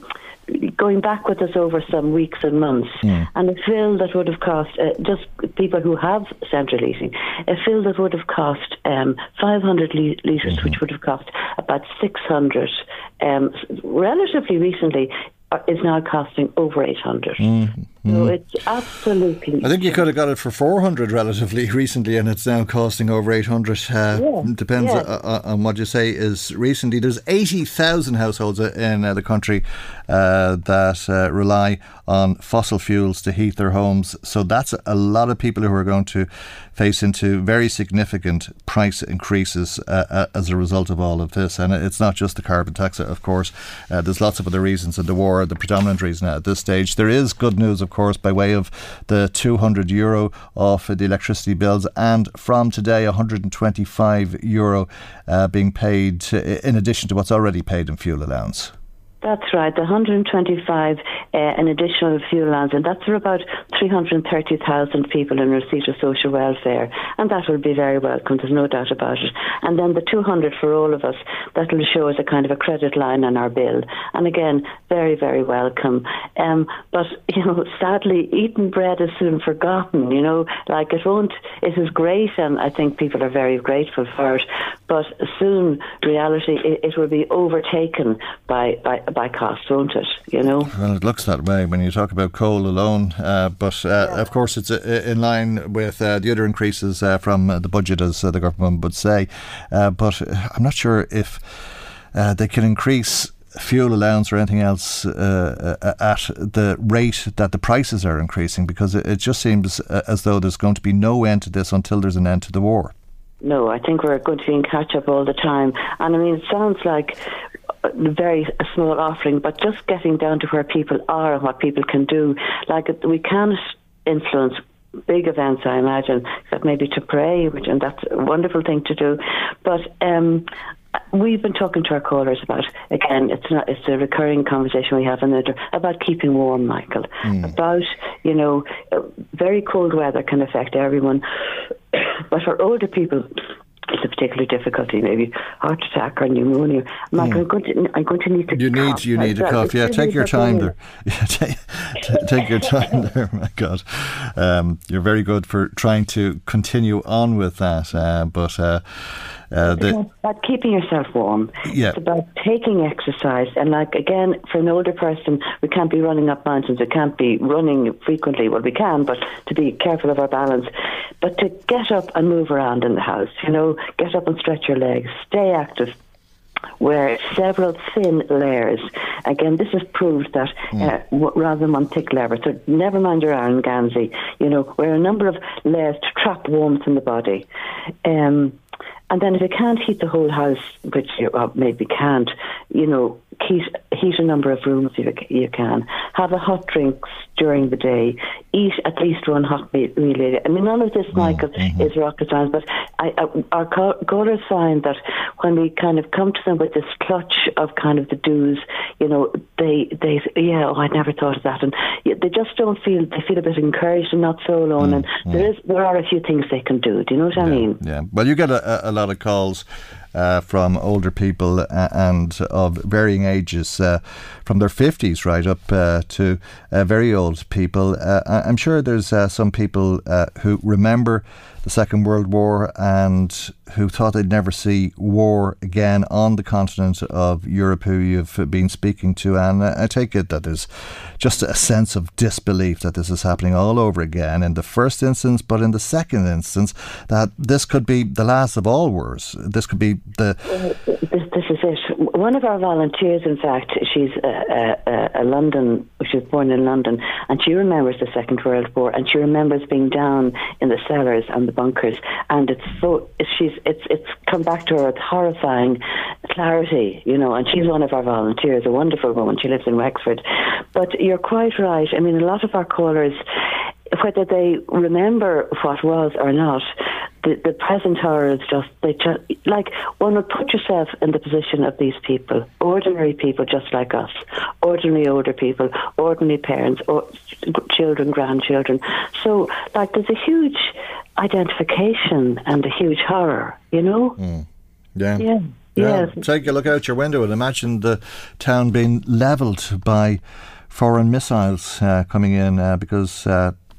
going back with us over some weeks and months, yeah. and a fill that would have cost uh, just people who have central heating, a fill that would have cost um, 500 litres, mm-hmm. which would have cost about 600. Um, relatively recently, uh, is now costing over 800. Mm-hmm. So it's absolutely. I think you could have got it for 400 relatively [laughs] recently, and it's now costing over 800. Uh, yeah. Depends yeah. uh, on what you say is recently. There's 80,000 households in uh, the country uh, that uh, rely on fossil fuels to heat their homes. So that's a lot of people who are going to face into very significant price increases uh, as a result of all of this. And it's not just the carbon tax, of course. there's lots of other reasons in the war. The predominant reason at this stage. There is good news, of course, by way of the 200 euro off the electricity bills, and from today, 125 euro uh, being paid in addition to what's already paid in fuel allowance. That's right, the 125 uh, an additional fuel allowance, and that's for about 330,000 people in receipt of social welfare, and that will be very welcome, there's no doubt about it. And then the 200 for all of us, that will show as a kind of a credit line on our bill, and again, very, very welcome. Um, but, [laughs] you know, sadly, eating bread is soon forgotten, you know, like it won't, it is great, and I think people are very grateful for it, but soon, reality, it, it will be overtaken by, by by cost, won't it? You know. Well, it looks that way when you talk about coal alone, uh, but uh, yeah. of course it's uh, in line with uh, the other increases uh, from uh, the budget, as the government would say. but I'm not sure if they can increase fuel allowance or anything else uh, at the rate that the prices are increasing because it, it, just seems as though there's going to be no end to this until there's an end to the war. No, I think we're going to be in catch up all the time. And I mean, it sounds like very small offering, but just getting down to where people are and what people can do. Like we can't influence big events, I imagine, except maybe to pray, which and that's a wonderful thing to do. But um, we've been talking to our callers about again. It's not. It's a recurring conversation we have in there about keeping warm, Michael. Mm. About you know, very cold weather can affect everyone, [coughs] but for older people it's a particular difficulty, maybe heart attack or pneumonia. Mark, mm. I'm, going to, I'm going to need to. You need, you need to cough. Yeah, [laughs] take your time there. Yeah, take, take your time there. My God, um, you're very good for trying to continue on with that, uh, but. Uh, uh, the, it's about keeping yourself warm. Yeah. It's about taking exercise. And, like, again, for an older person, we can't be running up mountains. We can't be running frequently. Well, we can, but to be careful of our balance. But to get up and move around in the house, you know, get up and stretch your legs, stay active, wear several thin layers. Again, this has proved that mm. uh, w- rather than one thick layer. So never mind your iron gansy. You know, wear a number of layers to trap warmth in the body. Um, and then if you can't heat the whole house, which you maybe can't, you know, heat, heat a number of rooms if you can. Have a hot drinks during the day. Eat at least one hot meal. I mean, none of this, mm, Michael, mm-hmm. is rocket science, but I, I, our callers find that when we kind of come to them with this clutch of kind of the do's, you know, they, they yeah, oh, I never thought of that. And they just don't feel, they feel a bit encouraged and not so alone. Mm, and mm. there is, there are a few things they can do. Do you know what yeah, I mean? Yeah. Well, you get a, a lot of calls uh, from older people uh, and of varying ages, uh, from their 50s right up uh, to uh, very old people. I'm sure there's some people who remember the Second World War and who thought they'd never see war again on the continent of Europe, who you've been speaking to. And I take it that there's just a sense of disbelief that this is happening all over again in the first instance, but in the second instance, that this could be the last of all wars. This could be the. This, this is it. One of our volunteers, in fact, she's a, a, a London, she was born in London, and she remembers the Second World War, and she remembers being down in the cellars and the bunkers, and it's so she's it's it's come back to her. with horrifying. clarity, you know, and she's one of our volunteers, a wonderful woman. She lives in Wexford. But you're quite right. I mean, a lot of our callers, whether they remember what was or not, the, the present horror is just they just like one would put yourself in the position of these people, ordinary people just like us, ordinary older people, ordinary parents, or children, grandchildren. So like there's a huge identification and a huge horror, you know. Mm. Yeah. Yeah. Yeah, Yes. take a look out your window and imagine the town being levelled by foreign missiles uh, coming in uh, because uh,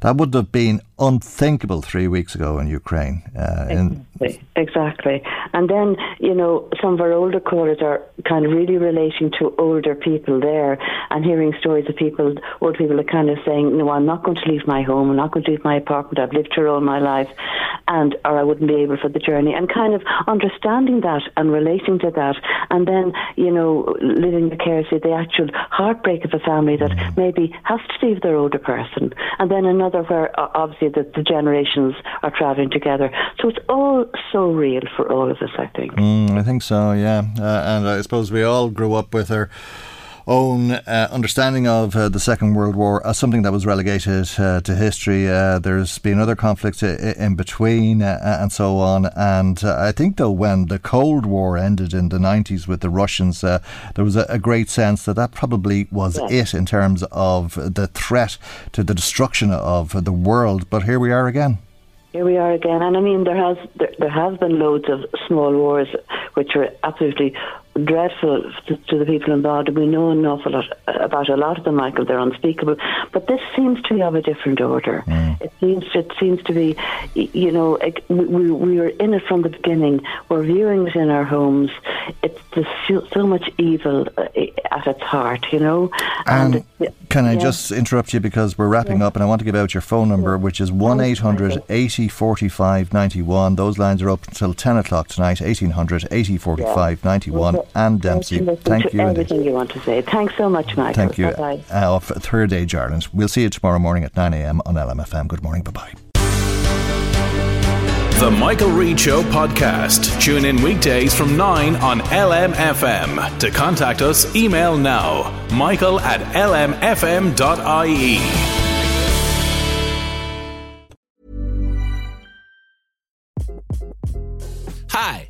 that would have been unthinkable three weeks ago in Ukraine. Uh, in, Exactly, exactly. And then, you know, some of our older callers are kind of really relating to older people there and hearing stories of people, old people are kind of saying, no, I'm not going to leave my home, I'm not going to leave my apartment, I've lived here all my life, and or I wouldn't be able for the journey. And kind of understanding that and relating to that. And then, you know, living vicariously the actual heartbreak of a family that maybe has to leave their older person. And then another where uh, obviously the, the generations are travelling together. So it's all so real for all of us, I think. Mm, I think so, yeah. Uh, and I suppose we all grew up with our own uh, understanding of uh, the Second World War as something that was relegated uh, to history. Uh, there's been other conflicts in between uh, and so on. And uh, I think, though, when the Cold War ended in the 90s with the Russians, uh, there was a, a great sense that that probably was Yes. it in terms of the threat to the destruction of the world. But here we are again. Here we are again, and I mean there has there, there has been loads of small wars which are absolutely dreadful to, to the people involved. We know an awful lot about a lot of them, Michael. They're unspeakable, but this seems to be of a different order. It seems it seems to be, you know, ec- we we we were in it from the beginning. We're viewing it in our homes. It's so, so much evil uh, at its heart, you know. And can I yeah. just interrupt you because we're wrapping up and I want to give out your phone number, which is 1 800 80 45 91. Those lines are up until 10 o'clock tonight 1800 80 45 91. Anne Dempsey, Listen thank to you. indeed. Everything you want to say. Thanks so much, Michael. Thank you. Bye-bye. Uh, of Third Age Ireland. We'll see you tomorrow morning at 9 a.m. on LMFM. Good morning. Bye bye. The Michael Reade Show podcast. Tune in weekdays from 9 on LMFM. To contact us, email now michael at lmfm.ie. Hi,